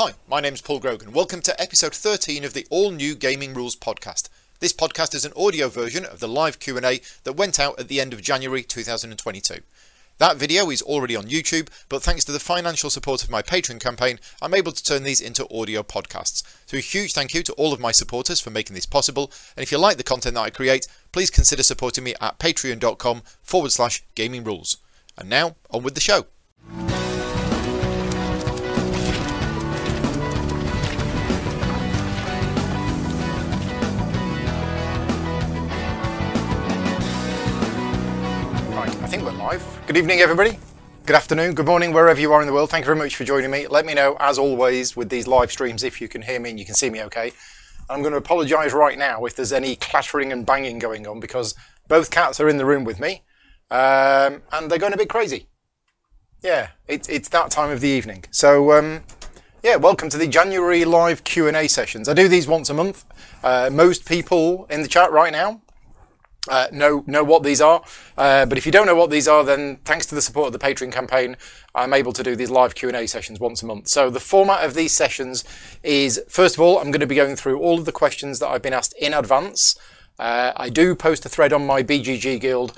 Hi, my name's Paul Grogan. Welcome to episode 13 of the all-new Gaming Rules podcast. This podcast is an audio version of the live Q&A that went out at the end of January 2022. That video is already on YouTube, but thanks to the financial support of my Patreon campaign, I'm able to turn these into audio podcasts. So a huge thank you to all of my supporters for making this possible, and if you like the content that I create, please consider supporting me at patreon.com forward slash gaming rules. And now, on with the show. Good evening, everybody. Good afternoon, good morning, wherever you are in the world. Thank you very much for joining me. Let me know, as always, with these live streams if you can hear me and you can see me okay. I'm going to apologise right now if there's any clattering and banging going on because both cats are in the room with me um, and they're going a bit crazy. Yeah, it, it's that time of the evening. So, um, yeah, welcome to the January live Q&A sessions. I do these once a month. Uh, most people in the chat right now uh, know know what these are. Uh, but if you don't know what these are, then thanks to the support of the Patreon campaign, I'm able to do these live Q&A sessions once a month. So the format of these sessions is, first of all, I'm going to be going through all of the questions that I've been asked in advance. Uh, I do post a thread on my BGG Guild.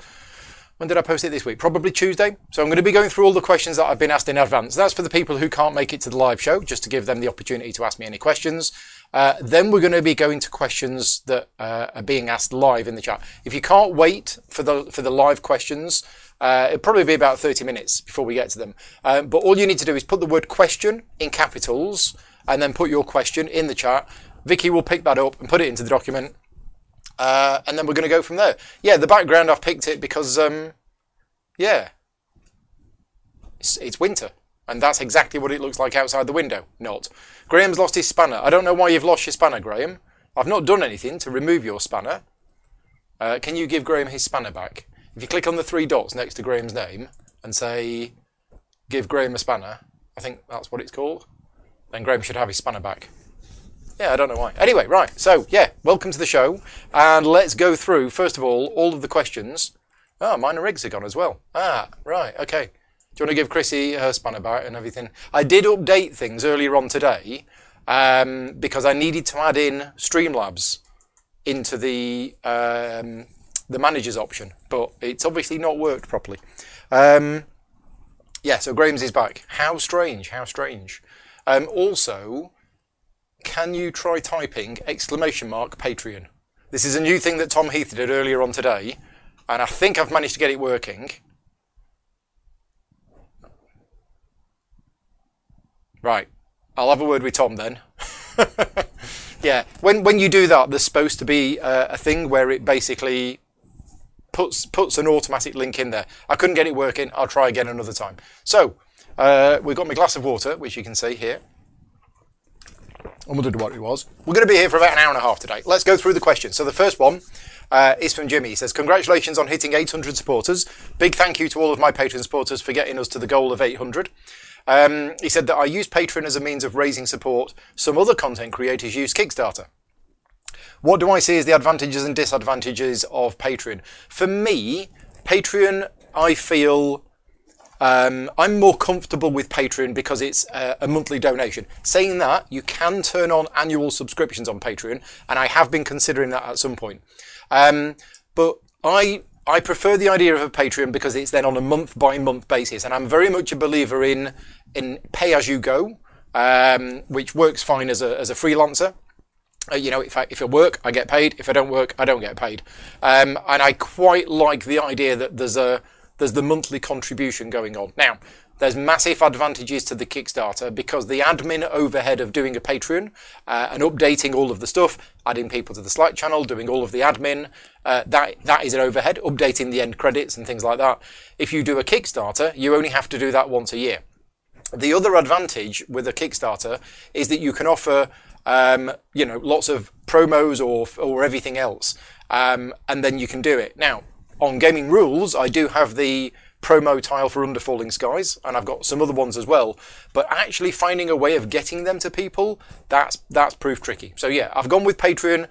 When did I post it this week? Probably Tuesday. So I'm going to be going through all the questions that I've been asked in advance. That's for the people who can't make it to the live show, just to give them the opportunity to ask me any questions. Uh, then we're going to be going to questions that uh, are being asked live in the chat. If you can't wait for the for the live questions, uh, it'll probably be about 30 minutes before we get to them. Um, but all you need to do is put the word question in capitals and then put your question in the chat. Vicky will pick that up and put it into the document. Uh, and then we're going to go from there. Yeah, the background, I've picked it because, um, yeah, it's, it's winter. And that's exactly what it looks like outside the window. Not. Graham's lost his spanner. I don't know why you've lost your spanner, Graham. I've not done anything to remove your spanner. Uh, can you give Graham his spanner back? If you click on the three dots next to Graham's name and say, give Graham a spanner, I think that's what it's called, then Graham should have his spanner back. Yeah, I don't know why. Anyway, right. So, yeah, welcome to the show. And let's go through, first of all, all of the questions. Ah, minor rigs are gone as well. Ah, right, okay. Do you want to give Chrissy her spanner back and everything? I did update things earlier on today um, because I needed to add in Streamlabs into the um, the managers option, but it's obviously not worked properly. Um, yeah, so Graham's is back. How strange! How strange. Um, also, can you try typing exclamation mark Patreon? This is a new thing that Tom Heath did earlier on today, and I think I've managed to get it working. Right. I'll have a word with Tom then. yeah. When when you do that, there's supposed to be uh, a thing where it basically puts puts an automatic link in there. I couldn't get it working. I'll try again another time. So uh, we've got my glass of water, which you can see here. I wondered what it was. We're going to be here for about an hour and a half today. Let's go through the questions. So the first one uh, is from Jimmy. He says, Congratulations on hitting 800 supporters. Big thank you to all of my Patreon supporters for getting us to the goal of 800. Um, he said that I use Patreon as a means of raising support. Some other content creators use Kickstarter. What do I see as the advantages and disadvantages of Patreon? For me, Patreon, I feel um, I'm more comfortable with Patreon because it's a, monthly donation. Saying that, you can turn on annual subscriptions on Patreon, and I have been considering that at some point. Um, but I I prefer the idea of a Patreon because it's then on a month by month basis, and I'm very much a believer in in pay as you go, um, which works fine as a as a freelancer. Uh, you know, if I if I work, I get paid. If I don't work, I don't get paid. Um, and I quite like the idea that there's a there's the monthly contribution going on. Now, there's massive advantages to the Kickstarter because the admin overhead of doing a Patreon uh, and updating all of the stuff, adding people to the Slack channel, doing all of the admin, uh, that that is an overhead. Updating the end credits and things like that. If you do a Kickstarter, you only have to do that once a year. The other advantage with a Kickstarter is that you can offer, um, you know, lots of promos or or everything else, um, and then you can do it. Now, on gaming rules, I do have the promo tile for Under Falling Skies, and I've got some other ones as well. But actually finding a way of getting them to people, that's that's proved tricky. So yeah, I've gone with Patreon.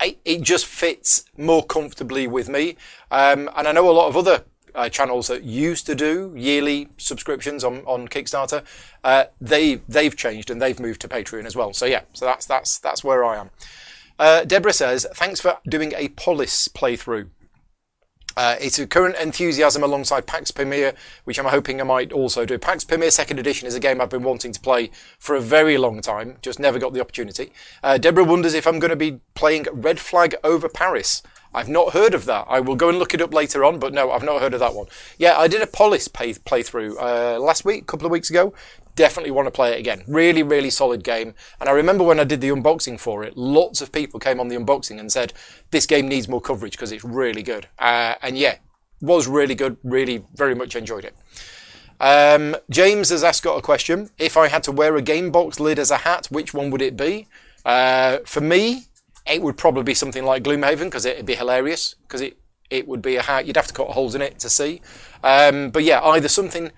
It, it just fits more comfortably with me, um, and I know a lot of other uh, channels that used to do yearly subscriptions on, on Kickstarter, uh, they they've changed and they've moved to Patreon as well. So yeah, so that's that's that's where I am. Uh, Deborah says, "Thanks for doing a Polis playthrough." Uh, it's a current enthusiasm alongside PAX Pamir, which I'm hoping I might also do. PAX Pamir Second Edition is a game I've been wanting to play for a very long time, just never got the opportunity. Uh, Deborah wonders if I'm going to be playing Red Flag over Paris. I've not heard of that. I will go and look it up later on, but no, I've not heard of that one. Yeah, I did a Polis play- playthrough uh, last week, a couple of weeks ago. Definitely want to play it again. Really, really solid game. And I remember when I did the unboxing for it, lots of people came on the unboxing and said, this game needs more coverage because it's really good. Uh, and yeah, was really good. Really, very much enjoyed it. Um, James has asked got a question. If I had to wear a game box lid as a hat, which one would it be? Uh, for me, it would probably be something like Gloomhaven because it'd be hilarious because it it would be a hat. You'd have to cut holes in it to see. Um, but yeah, either something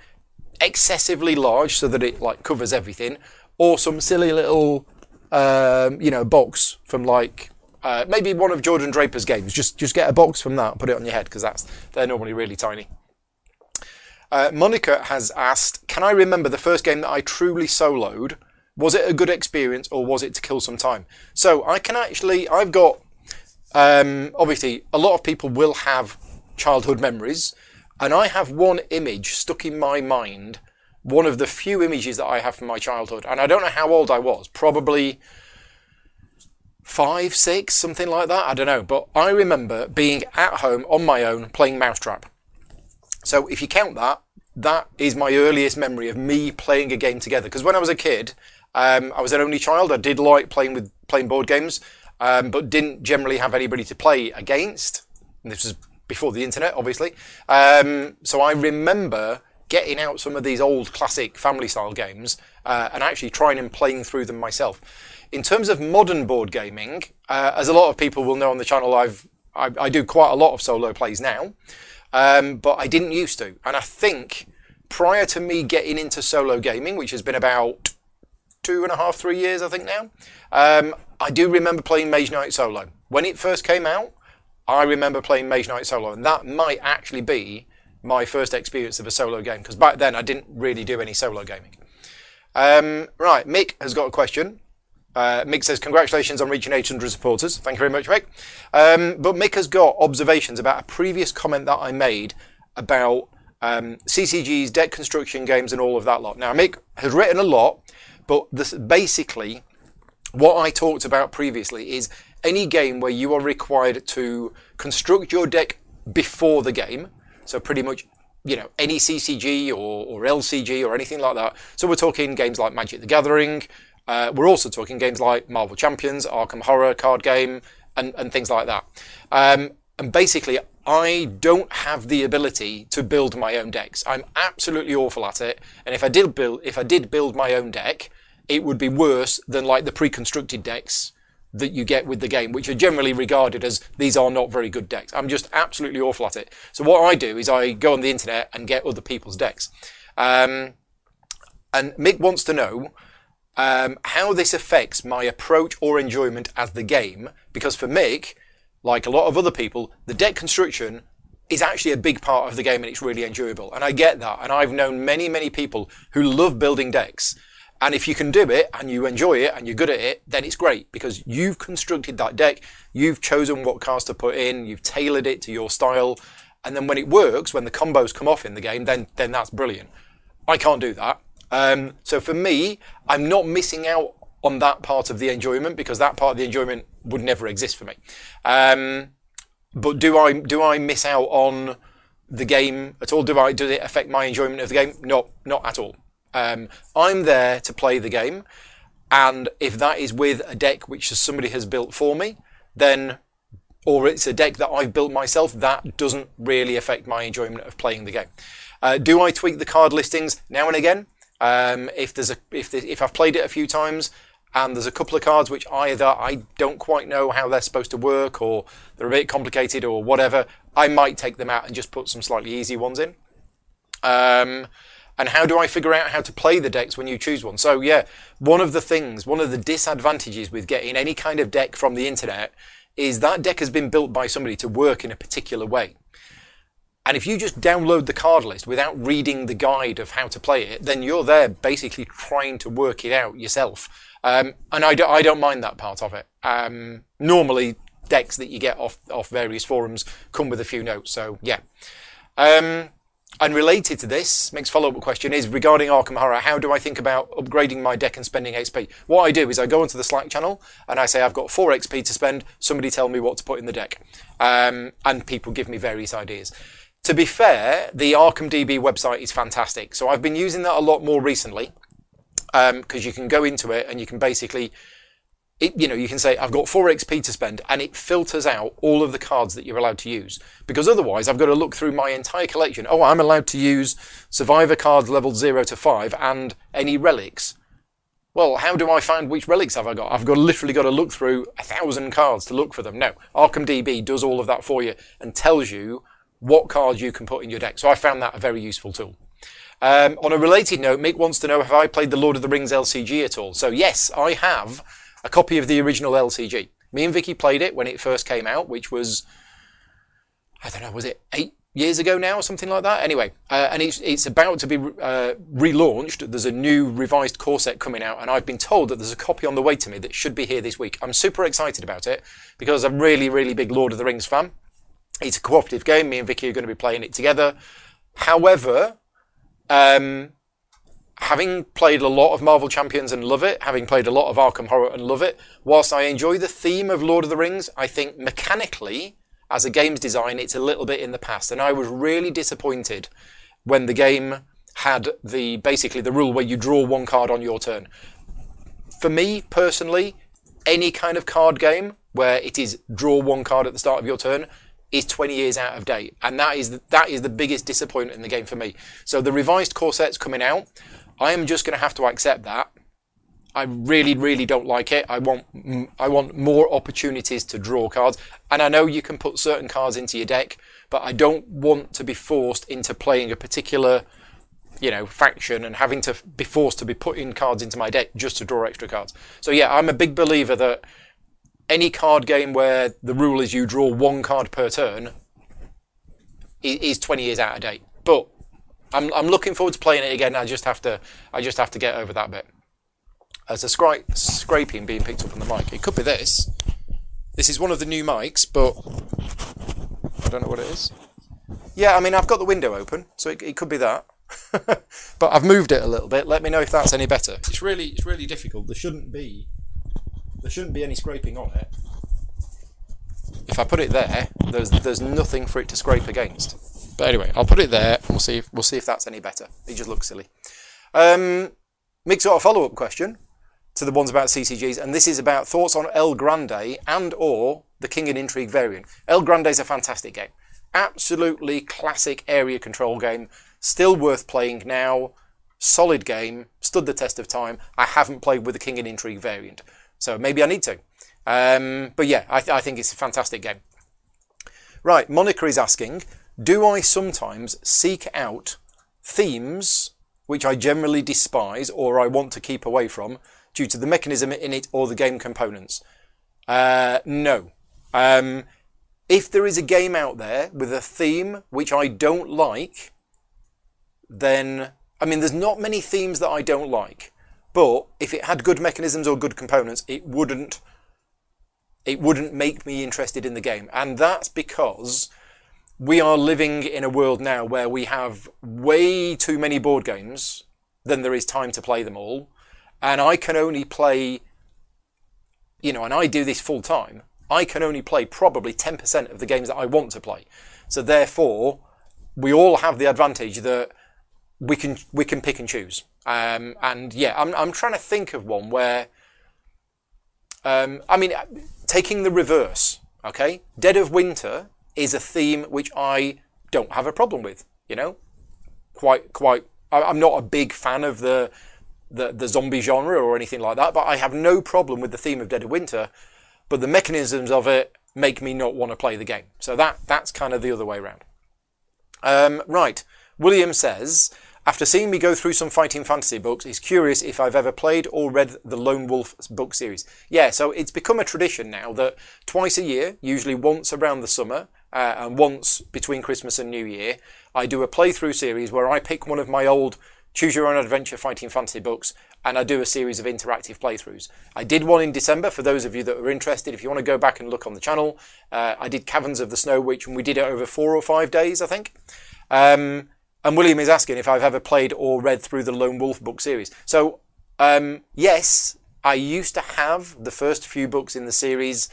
excessively large so that it like covers everything, or some silly little um, you know box from like uh, maybe one of Jordan Draper's games. Just just get a box from that, put it on your head because that's they're normally really tiny. Uh, Monica has asked, "Can I remember the first game that I truly soloed? Was it a good experience or was it to kill some time?" So I can actually, I've got um, obviously a lot of people will have childhood memories and I have one image stuck in my mind, one of the few images that I have from my childhood. And I don't know how old I was, probably five, six, something like that. I don't know. But I remember being at home on my own playing Mousetrap. So if you count that, that is my earliest memory of me playing a game together. Because when I was a kid, um, I was an only child. I did like playing with playing board games, um, but didn't generally have anybody to play against. And this was before the internet, obviously. Um, so I remember getting out some of these old classic family style games uh, and actually trying and playing through them myself. In terms of modern board gaming, uh, as a lot of people will know on the channel, I've I, I do quite a lot of solo plays now, um, but I didn't used to. And I think prior to me getting into solo gaming, which has been about two and a half, three years, I think now, um, I do remember playing Mage Knight solo. When it first came out, I remember playing Mage Knight solo, and that might actually be my first experience of a solo game because back then I didn't really do any solo gaming. Um, right, Mick has got a question. Uh, Mick says, Congratulations on reaching 800 supporters. Thank you very much, Mick. Um, but Mick has got observations about a previous comment that I made about um, CCGs, deck construction games, and all of that lot. Now, Mick has written a lot, but this, basically, what I talked about previously is any game where you are required to construct your deck before the game. So pretty much, you know, any CCG or, or LCG or anything like that. So we're talking games like Magic the Gathering. Uh, we're also talking games like Marvel Champions, Arkham Horror card game, and, and things like that. Um, and basically, I don't have the ability to build my own decks. I'm absolutely awful at it. And if I did build, if I did build my own deck, it would be worse than like the pre-constructed decks that you get with the game, which are generally regarded as these are not very good decks. I'm just absolutely awful at it. So what I do is I go on the internet and get other people's decks. Um, and Mick wants to know um, how this affects my approach or enjoyment as the game, because for Mick, like a lot of other people, the deck construction is actually a big part of the game and it's really enjoyable. And I get that. And I've known many, many people who love building decks and if you can do it and you enjoy it and you're good at it, then it's great because you've constructed that deck, you've chosen what cards to put in, you've tailored it to your style, and then when it works, when the combos come off in the game, then then that's brilliant. I can't do that. Um, so for me, I'm not missing out on that part of the enjoyment because that part of the enjoyment would never exist for me. Um, but do I do I miss out on the game at all? Do I does it affect my enjoyment of the game? No, not at all. Um, I'm there to play the game, and if that is with a deck which somebody has built for me, then or it's a deck that I've built myself, that doesn't really affect my enjoyment of playing the game. Uh, do I tweak the card listings now and again? Um, if there's a if if I've played it a few times and there's a couple of cards which either I don't quite know how they're supposed to work or they're a bit complicated or whatever, I might take them out and just put some slightly easy ones in. Um, and how do I figure out how to play the decks when you choose one? So yeah, one of the things, one of the disadvantages with getting any kind of deck from the internet is that deck has been built by somebody to work in a particular way. And if you just download the card list without reading the guide of how to play it, then you're there basically trying to work it out yourself. Um, and I, do, I don't mind that part of it. Um, normally, decks that you get off, off various forums come with a few notes. So, yeah. Um, and related to this, next follow-up question is regarding Arkham Horror. How do I think about upgrading my deck and spending XP? What I do is I go onto the Slack channel and I say I've got four XP to spend. Somebody tell me what to put in the deck, um, and people give me various ideas. To be fair, the Arkham DB website is fantastic. So I've been using that a lot more recently because um, you can go into it and you can basically it, you know, you can say, I've got 4 XP to spend, and it filters out all of the cards that you're allowed to use. Because otherwise, I've got to look through my entire collection. Oh, I'm allowed to use Survivor cards leveled 0 to 5 and any relics. Well, how do I find which relics have I got? I've got literally got to look through a thousand cards to look for them. No, Arkham DB does all of that for you and tells you what cards you can put in your deck. So I found that a very useful tool. Um, on a related note, Mick wants to know have I played the Lord of the Rings LCG at all? So yes, I have a copy of the original LCG. Me and Vicky played it when it first came out, which was, I don't know, was it eight years ago now or something like that? Anyway, uh, and it's, it's about to be uh, relaunched. There's a new revised core set coming out, and I've been told that there's a copy on the way to me that should be here this week. I'm super excited about it because I'm really, really big Lord of the Rings fan. It's a cooperative game. Me and Vicky are going to be playing it together. However, um, having played a lot of Marvel Champions and love it, having played a lot of Arkham Horror and love it, whilst I enjoy the theme of Lord of the Rings, I think mechanically, as a game's design, it's a little bit in the past. And I was really disappointed when the game had the basically the rule where you draw one card on your turn. For me personally, any kind of card game where it is draw one card at the start of your turn is 20 years out of date, and that is the, that is the biggest disappointment in the game for me. So the revised core set's coming out. I am just going to have to accept that. I really, really don't like it. I want, I want more opportunities to draw cards. And I know you can put certain cards into your deck, but I don't want to be forced into playing a particular, you know, faction and having to be forced to be putting cards into my deck just to draw extra cards. So yeah, I'm a big believer that any card game where the rule is you draw one card per turn is 20 years out of date. But I'm, I'm looking forward to playing it again. I just have to I just have to get over that bit. There's a scra- scraping being picked up on the mic. It could be this. This is one of the new mics, but I don't know what it is. Yeah, I mean I've got the window open, so it, it could be that. but I've moved it a little bit. Let me know if that's any better. It's really it's really difficult. There shouldn't be there shouldn't be any scraping on it. If I put it there, there's there's nothing for it to scrape against. But anyway, I'll put it there and we'll see if, we'll see if that's any better. It just looks silly. Um, Mick's got a follow-up question to the ones about CCGs, and this is about thoughts on El Grande and or the King and Intrigue variant. El Grande is a fantastic game. Absolutely classic area control game. Still worth playing now. Solid game. Stood the test of time. I haven't played with the King and Intrigue variant. So maybe I need to. Um, but yeah, I, th- I think it's a fantastic game. Right, Monica is asking, do I sometimes seek out themes which I generally despise or I want to keep away from due to the mechanism in it or the game components? Uh, no. Um, if there is a game out there with a theme which I don't like, then, I mean, there's not many themes that I don't like, but if it had good mechanisms or good components, it wouldn't, it wouldn't make me interested in the game. And that's because we are living in a world now where we have way too many board games than there is time to play them all. And I can only play, you know, and I do this full time. I can only play probably 10% of the games that I want to play. So therefore, we all have the advantage that we can we can pick and choose. Um, and yeah, I'm I'm trying to think of one where, um, I mean, taking the reverse. Okay, Dead of Winter is a theme which I don't have a problem with. You know, quite quite. I'm not a big fan of the, the the zombie genre or anything like that, but I have no problem with the theme of Dead of Winter. But the mechanisms of it make me not want to play the game. So that that's kind of the other way around. Um, right. William says, after seeing me go through some fighting fantasy books, he's curious if I've ever played or read the Lone Wolf book series. Yeah, so it's become a tradition now that twice a year, usually once around the summer, uh, and once between Christmas and New Year, I do a playthrough series where I pick one of my old Choose Your Own Adventure Fighting Fantasy books and I do a series of interactive playthroughs. I did one in December for those of you that are interested. If you want to go back and look on the channel, uh, I did Caverns of the Snow Witch and we did it over four or five days, I think. Um, and William is asking if I've ever played or read through the Lone Wolf book series. So, um, yes, I used to have the first few books in the series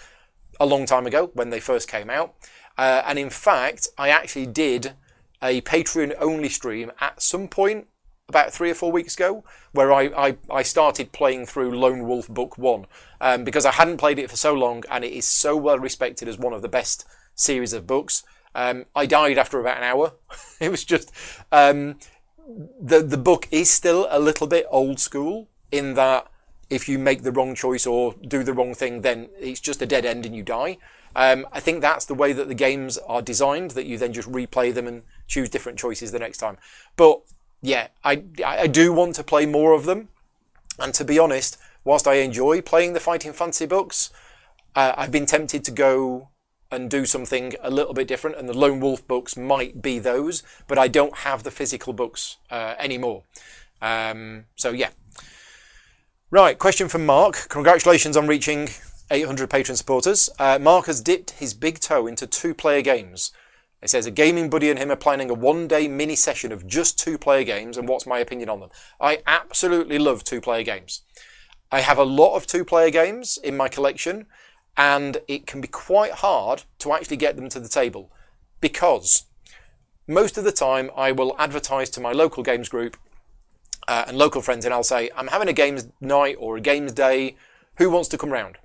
a long time ago when they first came out. Uh, and in fact, I actually did a Patreon only stream at some point about three or four weeks ago, where I, I, I started playing through Lone Wolf Book 1 um, because I hadn't played it for so long and it is so well respected as one of the best series of books. Um, I died after about an hour. it was just. Um, the, the book is still a little bit old school in that if you make the wrong choice or do the wrong thing, then it's just a dead end and you die. Um, I think that's the way that the games are designed, that you then just replay them and choose different choices the next time. But yeah, I, I do want to play more of them. And to be honest, whilst I enjoy playing the Fighting Fantasy books, uh, I've been tempted to go and do something a little bit different. And the Lone Wolf books might be those, but I don't have the physical books uh, anymore. Um, so yeah. Right, question from Mark. Congratulations on reaching 800 Patreon supporters. Uh, Mark has dipped his big toe into two player games. It says a gaming buddy and him are planning a one day mini session of just two player games and what's my opinion on them. I absolutely love two player games. I have a lot of two player games in my collection and it can be quite hard to actually get them to the table because most of the time I will advertise to my local games group uh, and local friends and I'll say, I'm having a games night or a games day. Who wants to come round?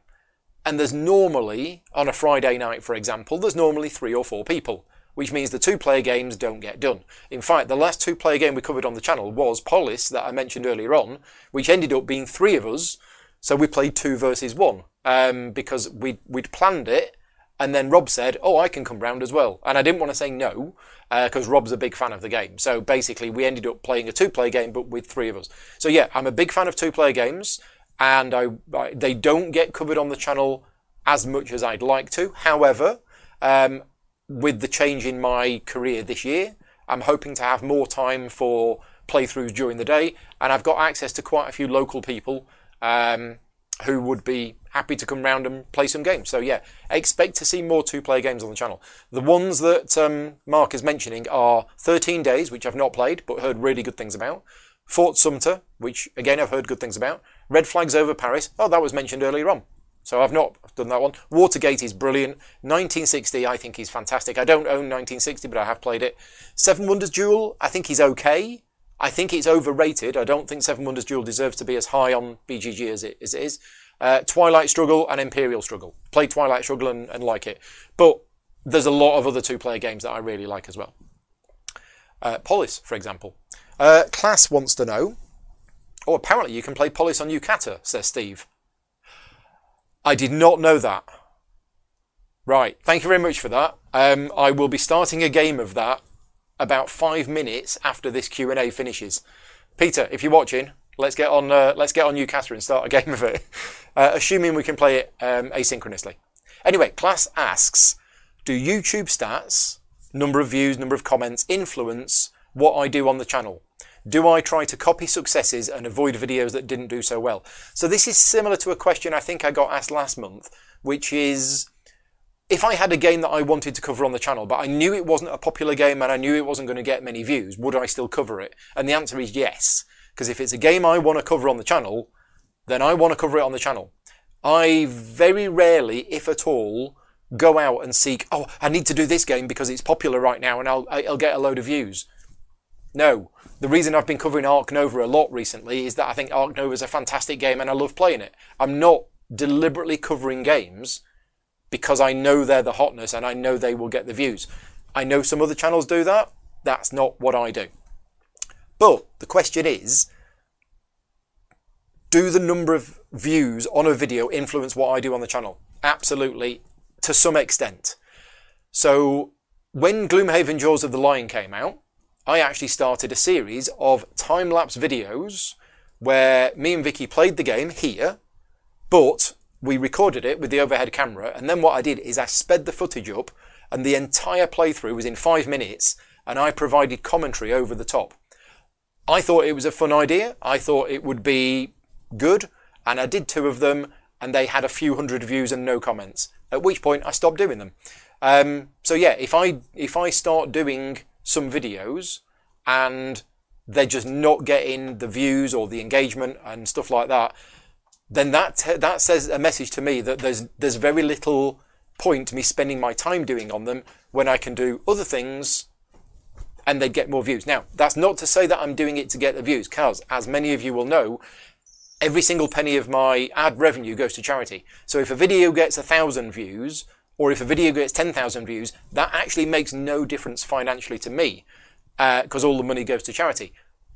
And there's normally, on a Friday night, for example, there's normally three or four people which means the two-player games don't get done. In fact, the last two-player game we covered on the channel was Polis, that I mentioned earlier on, which ended up being three of us, so we played two versus one, um, because we'd, we'd planned it, and then Rob said, oh, I can come round as well. And I didn't want to say no, because uh, Rob's a big fan of the game. So basically, we ended up playing a two-player game, but with three of us. So yeah, I'm a big fan of two-player games, and I, I, they don't get covered on the channel as much as I'd like to. However, um, with the change in my career this year, I'm hoping to have more time for playthroughs during the day, and I've got access to quite a few local people um, who would be happy to come round and play some games. So yeah, expect to see more two-player games on the channel. The ones that um, Mark is mentioning are 13 Days, which I've not played but heard really good things about. Fort Sumter, which again I've heard good things about. Red Flags Over Paris. Oh, that was mentioned earlier on. So I've not done that one. Watergate is brilliant. 1960, I think he's fantastic. I don't own 1960, but I have played it. Seven Wonders Duel, I think he's okay. I think it's overrated. I don't think Seven Wonders Duel deserves to be as high on BGG as it, as it is. Uh, Twilight Struggle and Imperial Struggle. Play Twilight Struggle and, and like it. But there's a lot of other two-player games that I really like as well. Uh, Polis, for example. Uh, Klaus wants to know. Oh, apparently you can play Polis on Yucata, says Steve. I did not know that. Right, thank you very much for that. Um, I will be starting a game of that about five minutes after this Q and A finishes. Peter, if you're watching, let's get on. Uh, let's get on Yucata and start a game of it, uh, assuming we can play it um, asynchronously. Anyway, Klaus asks, do YouTube stats, number of views, number of comments, influence what I do on the channel? Do I try to copy successes and avoid videos that didn't do so well? So this is similar to a question I think I got asked last month, which is if I had a game that I wanted to cover on the channel, but I knew it wasn't a popular game and I knew it wasn't going to get many views, would I still cover it? And the answer is yes. Because if it's a game I want to cover on the channel, then I want to cover it on the channel. I very rarely, if at all, go out and seek, oh, I need to do this game because it's popular right now and I'll, I'll get a load of views. No. The reason I've been covering Ark Nova a lot recently is that I think Ark Nova is a fantastic game and I love playing it. I'm not deliberately covering games because I know they're the hotness and I know they will get the views. I know some other channels do that. That's not what I do. But the question is, do the number of views on a video influence what I do on the channel? Absolutely, to some extent. So when Gloomhaven Jaws of the Lion came out, I actually started a series of time-lapse videos where me and Vicky played the game here, but we recorded it with the overhead camera, and then what I did is I sped the footage up and the entire playthrough was in five minutes, and I provided commentary over the top. I thought it was a fun idea. I thought it would be good, and I did two of them, and they had a few hundred views and no comments. At which point I stopped doing them. Um, so yeah, if I if I start doing some videos and they're just not getting the views or the engagement and stuff like that, then that that says a message to me that there's there's very little point me spending my time doing on them when I can do other things and they get more views. Now, that's not to say that I'm doing it to get the views, because as many of you will know, every single penny of my ad revenue goes to charity. So if a video gets a thousand views, or if a video gets 10,000 views, that actually makes no difference financially to me, because uh, all the money goes to charity.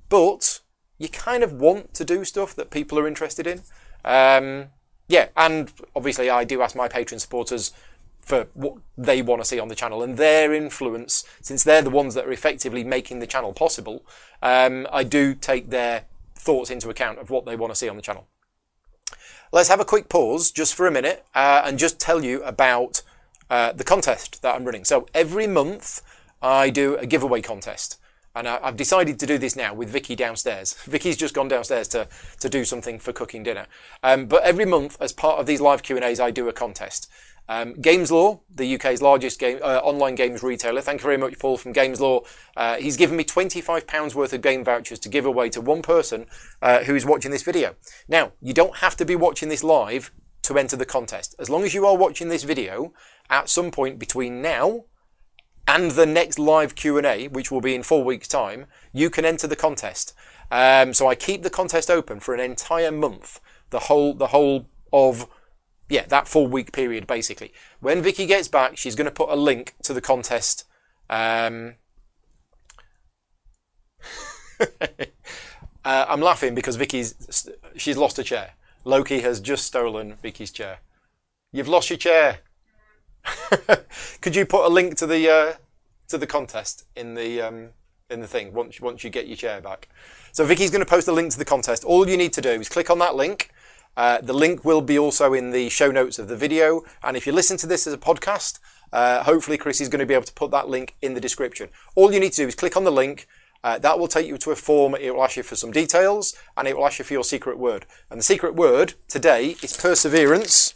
But you kind of want to do stuff that people are interested in. Um, yeah, and obviously I do ask my Patreon supporters for what they want to see on the channel and their influence, since they're the ones that are effectively making the channel possible. Um, I do take their thoughts into account of what they want to see on the channel. Let's have a quick pause just for a minute uh, and just tell you about uh, the contest that I'm running. So every month I do a giveaway contest. And I, have decided to do this now with Vicky downstairs. Vicky's just gone downstairs to, to do something for cooking dinner. Um, but every month, as part of these live Q&As, I do a contest. Um, Games Lore, the UK's largest game, uh, online games retailer. Thank you very much, Paul from Games Lore. Uh, he's given me £25 worth of game vouchers to give away to one person uh, who is watching this video. Now, you don't have to be watching this live to enter the contest. As long as you are watching this video at some point between now and the next live Q&A, which will be in four weeks' time, you can enter the contest. Um, so I keep the contest open for an entire month, the whole the whole of yeah, that four week period basically. When Vicky gets back, she's going to put a link to the contest. Um, uh, I'm laughing because Vicky's she's lost a chair. Loki has just stolen Vicky's chair. You've lost your chair. Could you put a link to the uh, to the contest in the um, in the thing once once you get your chair back? So Vicky's going to post a link to the contest. All you need to do is click on that link uh, the link will be also in the show notes of the video. And if you listen to this as a podcast, uh, hopefully Chris is going to be able to put that link in the description. All you need to do is click on the link. Uh, that will take you to a form. It will ask you for some details and it will ask you for your secret word. And the secret word today is perseverance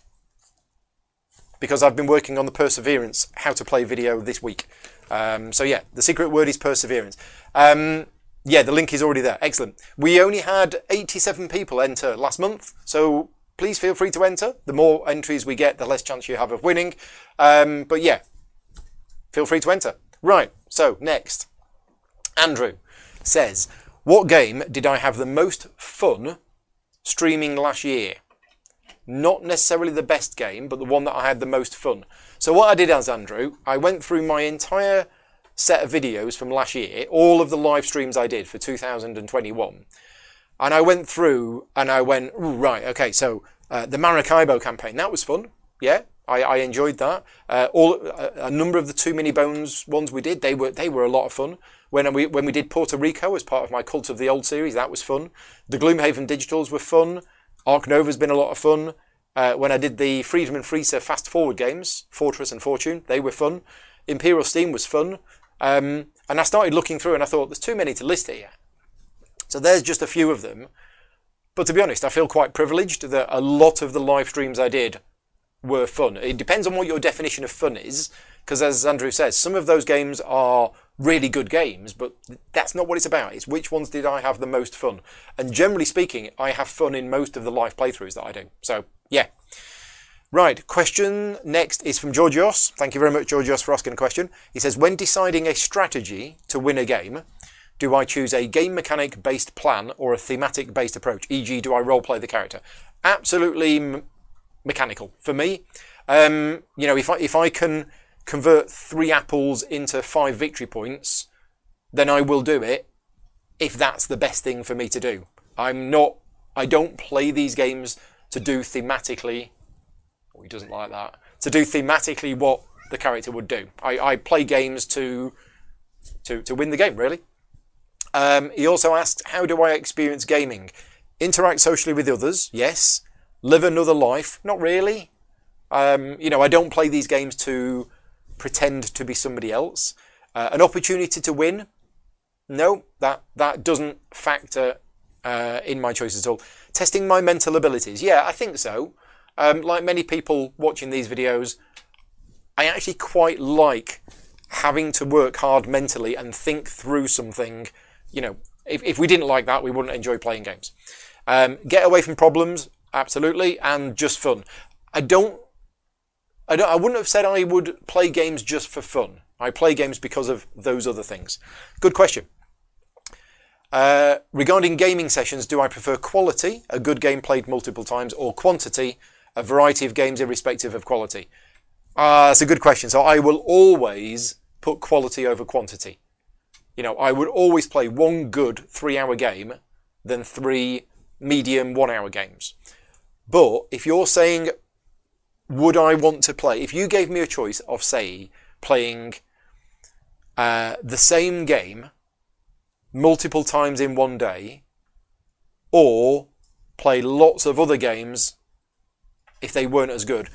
because I've been working on the perseverance how to play video this week. Um, so yeah, the secret word is perseverance. Um, yeah, the link is already there. Excellent. We only had 87 people enter last month, so please feel free to enter. The more entries we get, the less chance you have of winning. Um, but yeah, feel free to enter. Right, so next. Andrew says, What game did I have the most fun streaming last year? Not necessarily the best game, but the one that I had the most fun. So what I did as Andrew, I went through my entire set of videos from last year, all of the live streams I did for 2021. And I went through and I went, right, okay, so uh, the Maracaibo campaign, that was fun. Yeah, I, I enjoyed that. Uh, all a, a, number of the Too Many Bones ones we did, they were they were a lot of fun. When we when we did Puerto Rico as part of my Cult of the Old series, that was fun. The Gloomhaven Digitals were fun. Ark Nova's been a lot of fun. Uh, when I did the Freedom and Freezer fast forward games, Fortress and Fortune, they were fun. Imperial Steam was fun. Um, and I started looking through and I thought, there's too many to list here. So there's just a few of them. But to be honest, I feel quite privileged that a lot of the live streams I did were fun. It depends on what your definition of fun is, because as Andrew says, some of those games are really good games, but that's not what it's about. It's which ones did I have the most fun. And generally speaking, I have fun in most of the live playthroughs that I do. So, yeah. Right, question next is from Georgios. Thank you very much, Georgios, for asking a question. He says, when deciding a strategy to win a game, do I choose a game mechanic based plan or a thematic based approach? E.g., do I roleplay the character? Absolutely mechanical for me. Um, you know, if I if I can convert three apples into five victory points, then I will do it. If that's the best thing for me to do, I'm not. I don't play these games to do thematically or he doesn't like that, to do thematically what the character would do. I, I play games to, to, to win the game, really. Um, he also asks, how do I experience gaming? Interact socially with others, yes. Live another life, not really. Um, you know, I don't play these games to pretend to be somebody else. Uh, an opportunity to win, no, that that doesn't factor uh, in my choice at all. Testing my mental abilities, yeah, I think so. Um, like many people watching these videos, I actually quite like having to work hard mentally and think through something. You know, if, if we didn't like that, we wouldn't enjoy playing games. Um, get away from problems, absolutely, and just fun. I don't, I don't, I wouldn't have said I would play games just for fun. I play games because of those other things. Good question. Uh, regarding gaming sessions, do I prefer quality, a good game played multiple times, or quantity, a variety of games irrespective of quality? Uh, that's a good question. So I will always put quality over quantity. You know, I would always play one good three hour game than three medium one hour games. But if you're saying, would I want to play, if you gave me a choice of, say, playing uh, the same game multiple times in one day, or play lots of other games if they weren't as good.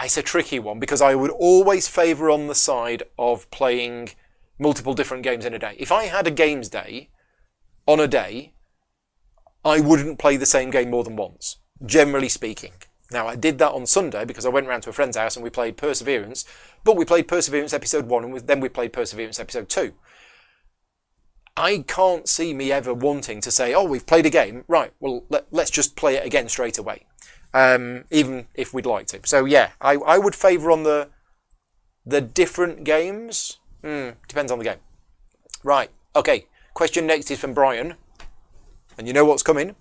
It's a tricky one because I would always favour on the side of playing multiple different games in a day. If I had a games day on a day, I wouldn't play the same game more than once, generally speaking. Now, I did that on Sunday because I went round to a friend's house and we played Perseverance, but we played Perseverance Episode 1 and then we played Perseverance Episode 2. I can't see me ever wanting to say, oh, we've played a game, right, well, let, us just play it again straight away, um, even if we'd like to. So, yeah, I, I would favour on the, the different games. Mm, depends on the game. Right, okay. Question next is from Brian, and you know what's coming.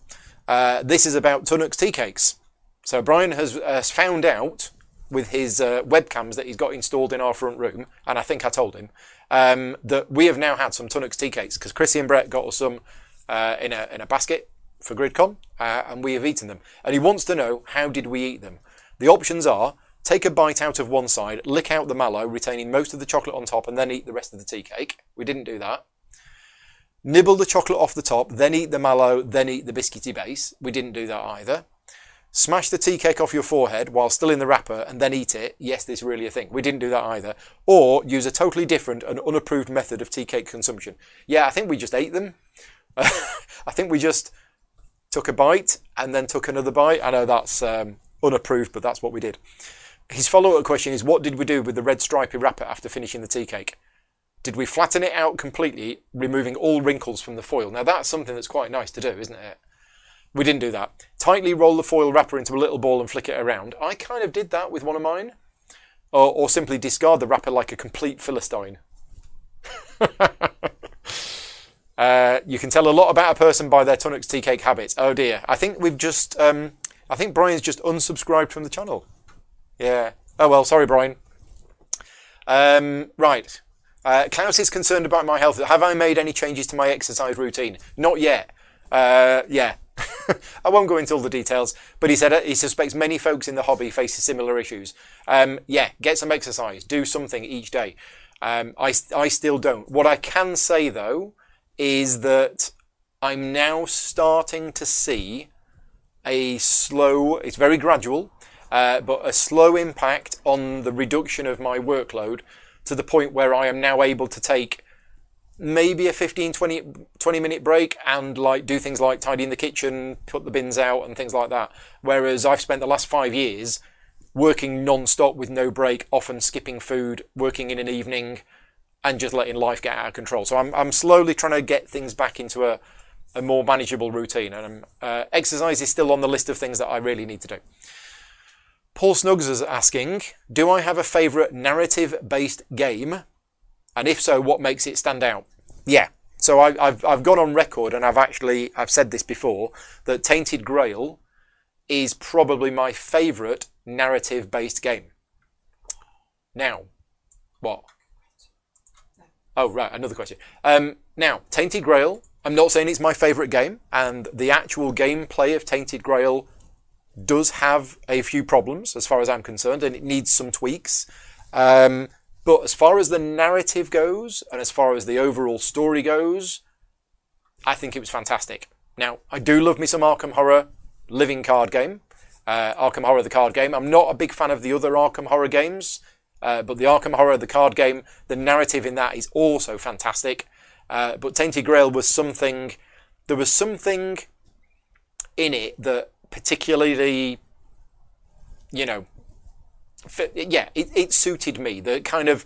Uh, this is about Tunnock's tea cakes. So, Brian has, found out with his uh, webcams that he's got installed in our front room, and I think I told him um, that we have now had some Tunnock's tea cakes because Chrissy and Brett got us some uh, in a in a basket for GridCon, uh, and we have eaten them. And he wants to know how did we eat them. The options are take a bite out of one side, lick out the mallow, retaining most of the chocolate on top, and then eat the rest of the tea cake. We didn't do that. Nibble the chocolate off the top, then eat the mallow, then eat the biscuity base. We didn't do that either smash the tea cake off your forehead while still in the wrapper and then eat it, yes, this is really a thing. We didn't do that either. Or use a totally different and unapproved method of tea cake consumption. Yeah, I think we just ate them. I think we just took a bite and then took another bite. I know that's um, unapproved, but that's what we did. His follow up question is What did we do with the red stripy wrapper after finishing the tea cake? Did we flatten it out completely, removing all wrinkles from the foil? Now, that's something that's quite nice to do, isn't it? We didn't do that. Tightly roll the foil wrapper into a little ball and flick it around. I kind of did that with one of mine. Or, or simply discard the wrapper like a complete Philistine. uh, you can tell a lot about a person by their Tunnock's tea cake habits. Oh dear. I think we've just, um, I think Brian's just unsubscribed from the channel. Yeah. Oh well, sorry Brian. Um, right. Uh, Klaus is concerned about my health. Have I made any changes to my exercise routine? Not yet. Uh, yeah, I won't go into all the details, but he said uh, he suspects many folks in the hobby face similar issues. Um, yeah, get some exercise, do something each day. Um, I, I still don't. What I can say though is that I'm now starting to see a slow, it's very gradual, uh, but a slow impact on the reduction of my workload to the point where I am now able to take maybe a 15 20, 20 minute break and like do things like tidying the kitchen put the bins out and things like that. Whereas i've spent the last five years working non-stop with no break often skipping food working in an evening and just letting life get out of control. So i'm, I'm slowly trying to get things back into a, a more manageable routine and uh, exercise is still on the list of things that i really need to do paul snugs is asking do i have a favourite narrative based game and if so, what makes it stand out? Yeah. So I, have I've gone on record and I've actually I've said this before that Tainted Grail is probably my favourite narrative-based game. Now, what? Oh right, another question. Um, now, Tainted Grail. I'm not saying it's my favourite game, and the actual gameplay of Tainted Grail does have a few problems as far as I'm concerned, and it needs some tweaks. Um, but as far as the narrative goes, and as far as the overall story goes, I think it was fantastic. Now, I do love me some Arkham Horror living card game. Uh, Arkham Horror, the card game. I'm not a big fan of the other Arkham Horror games. Uh, but the Arkham Horror, the card game, the narrative in that is also fantastic. Uh, but Tainted Grail was something. There was something in it that particularly, you know, yeah, it, it suited me. The kind of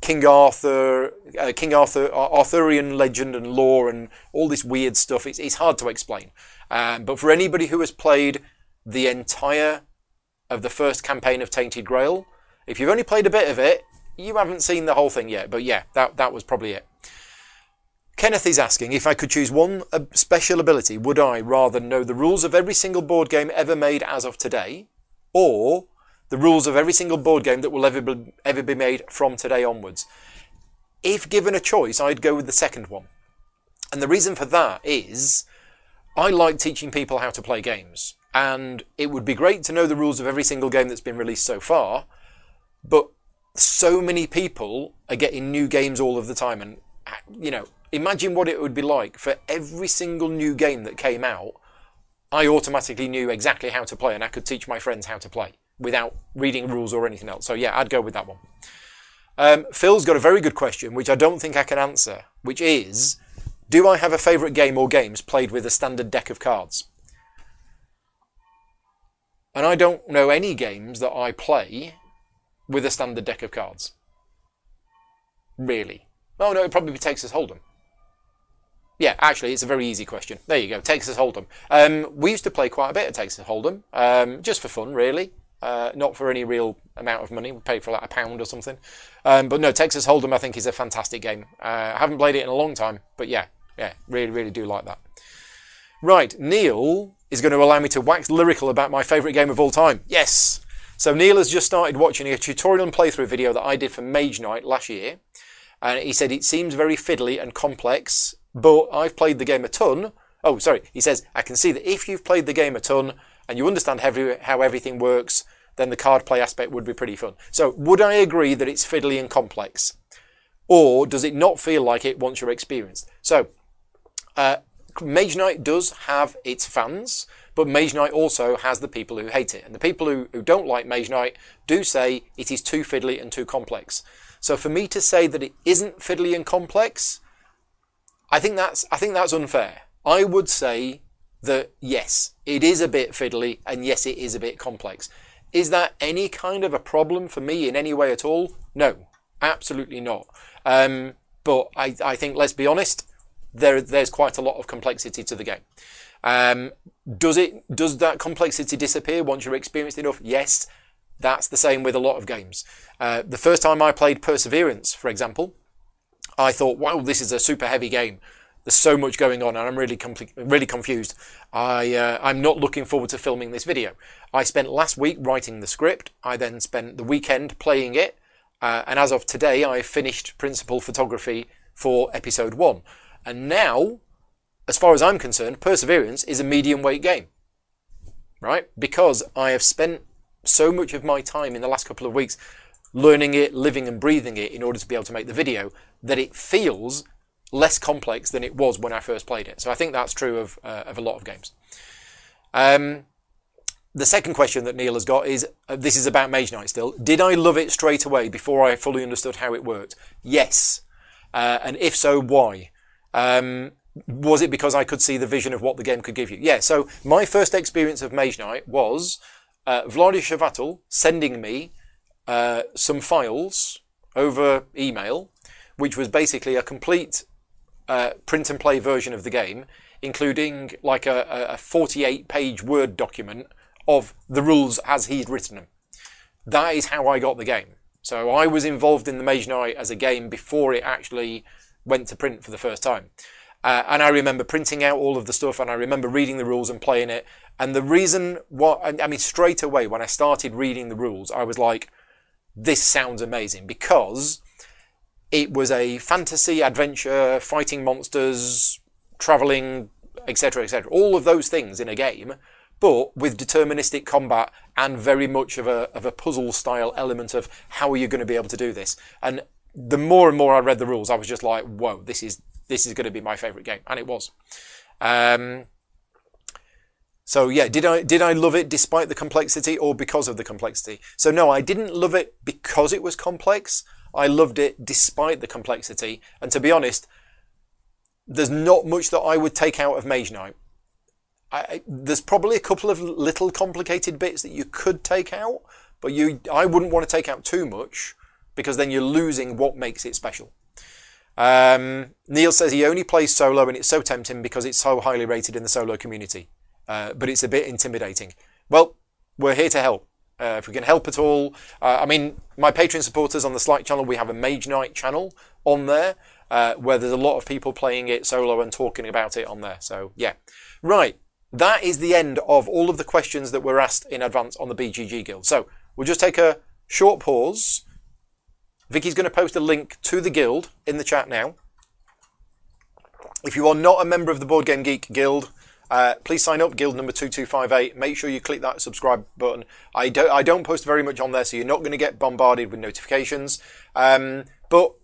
King Arthur, uh, King Arthur, Arthurian legend and lore, and all this weird stuff. It's, it's hard to explain. Um, but for anybody who has played the entire of the first campaign of Tainted Grail, if you've only played a bit of it, you haven't seen the whole thing yet. But yeah, that that was probably it. Kenneth is asking if I could choose one uh, special ability, would I rather know the rules of every single board game ever made as of today, or the rules of every single board game that will ever be, ever be made from today onwards? If given a choice, I'd go with the second one. And the reason for that is I like teaching people how to play games. And it would be great to know the rules of every single game that's been released so far, but so many people are getting new games all of the time. And, you know, imagine what it would be like for every single new game that came out. I automatically knew exactly how to play and I could teach my friends how to play without reading rules or anything else. So, yeah, I'd go with that one. Um, Phil's got a very good question, which I don't think I can answer, which is Do I have a favourite game or games played with a standard deck of cards? And I don't know any games that I play with a standard deck of cards. Really. Oh no, it probably be Texas Hold'em. Yeah, actually, it's a very easy question. There you go, Texas Hold'em. Um, we used to play quite a bit of Texas Hold'em, um, just for fun, really. Uh, not for any real amount of money. We paid for like a pound or something. Um, but no, Texas Hold'em I think is a fantastic game. Uh, I haven't played it in a long time, but yeah, yeah, really, really do like that. Right, Neil is going to allow me to wax lyrical about my favourite game of all time. Yes! So Neil has just started watching a tutorial and playthrough video that I did for Mage Knight last year. And he said it seems very fiddly and complex, but I've played the game a ton. Oh, sorry. He says, I can see that if you've played the game a ton and you understand how everything works, then the card play aspect would be pretty fun. So, would I agree that it's fiddly and complex? Or does it not feel like it once you're experienced? So, uh, Mage Knight does have its fans, but Mage Knight also has the people who hate it. And the people who, who don't like Mage Knight do say it is too fiddly and too complex. So for me to say that it isn't fiddly and complex, I think that's I think that's unfair. I would say that yes, it is a bit fiddly and yes, it is a bit complex. Is that any kind of a problem for me in any way at all? No, absolutely not. Um, but I, I think let's be honest, there, there's quite a lot of complexity to the game. Um, does it does that complexity disappear once you're experienced enough? Yes, that's the same with a lot of games. Uh, the first time I played Perseverance, for example, I thought, wow, this is a super heavy game. There's so much going on, and I'm really com- really confused. I uh, I'm not looking forward to filming this video. I spent last week writing the script. I then spent the weekend playing it, uh, and as of today, I finished principal photography for episode one. And now, as far as I'm concerned, Perseverance is a medium weight game. Right? Because I have spent so much of my time in the last couple of weeks learning it, living and breathing it in order to be able to make the video that it feels less complex than it was when I first played it. So I think that's true of, uh, of a lot of games. Um, the second question that Neil has got is uh, this is about Mage Knight still. Did I love it straight away before I fully understood how it worked? Yes. Uh, and if so, why? Um, was it because I could see the vision of what the game could give you? Yeah, so my first experience of Mage Knight was uh, Vlaada sending me uh, some files over email, which was basically a complete uh, print and play version of the game, including like a, a 48 page Word document of the rules as he'd written them. That is how I got the game. So I was involved in the Mage Knight as a game before it actually went to print for the first time. Uh, and I remember printing out all of the stuff and I remember reading the rules and playing it. And the reason what, I mean, straight away when I started reading the rules, I was like, this sounds amazing because it was a fantasy adventure, fighting monsters, traveling, etc., etc. All of those things in a game, but with deterministic combat and very much of a, of a puzzle style element of how are you going to be able to do this. And the more and more I read the rules, I was just like, whoa, this is this is going to be my favourite game, and it was. Um, So yeah, did I did I love it despite the complexity or because of the complexity? So no, I didn't love it because it was complex. I loved it despite the complexity. And to be honest, there's not much that I would take out of Mage Knight. I, there's probably a couple of little complicated bits that you could take out, but you I wouldn't want to take out too much because then you're losing what makes it special. Um, Neil says he only plays solo and it's so tempting because it's so highly rated in the solo community uh, but it's a bit intimidating. Well, we're here to help. Uh, if we can help at all, uh, I mean, my Patreon supporters on the Slack channel, we have a Mage Knight channel on there uh, where there's a lot of people playing it solo and talking about it on there. So, yeah. Right. That is the end of all of the questions that were asked in advance on the BGG Guild. So, we'll just take a short pause. Vicky's going to post a link to the guild in the chat now. If you are not a member of the Board Game Geek Guild, uh, please sign up, guild number 2258. Make sure you click that subscribe button. I don't, I don't post very much on there, so you're not going to get bombarded with notifications. Um, but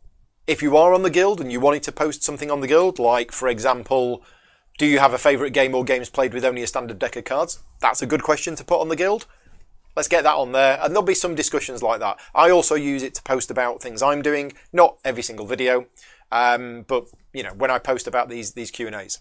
if you are on the guild and you wanted to post something on the guild, like, for example, do you have a favourite game or games played with only a standard deck of cards? That's a good question to put on the guild. Let's get that on there, and there'll be some discussions like that. I also use it to post about things I'm doing, not every single video, um, but you know when I post about these these Q and A's.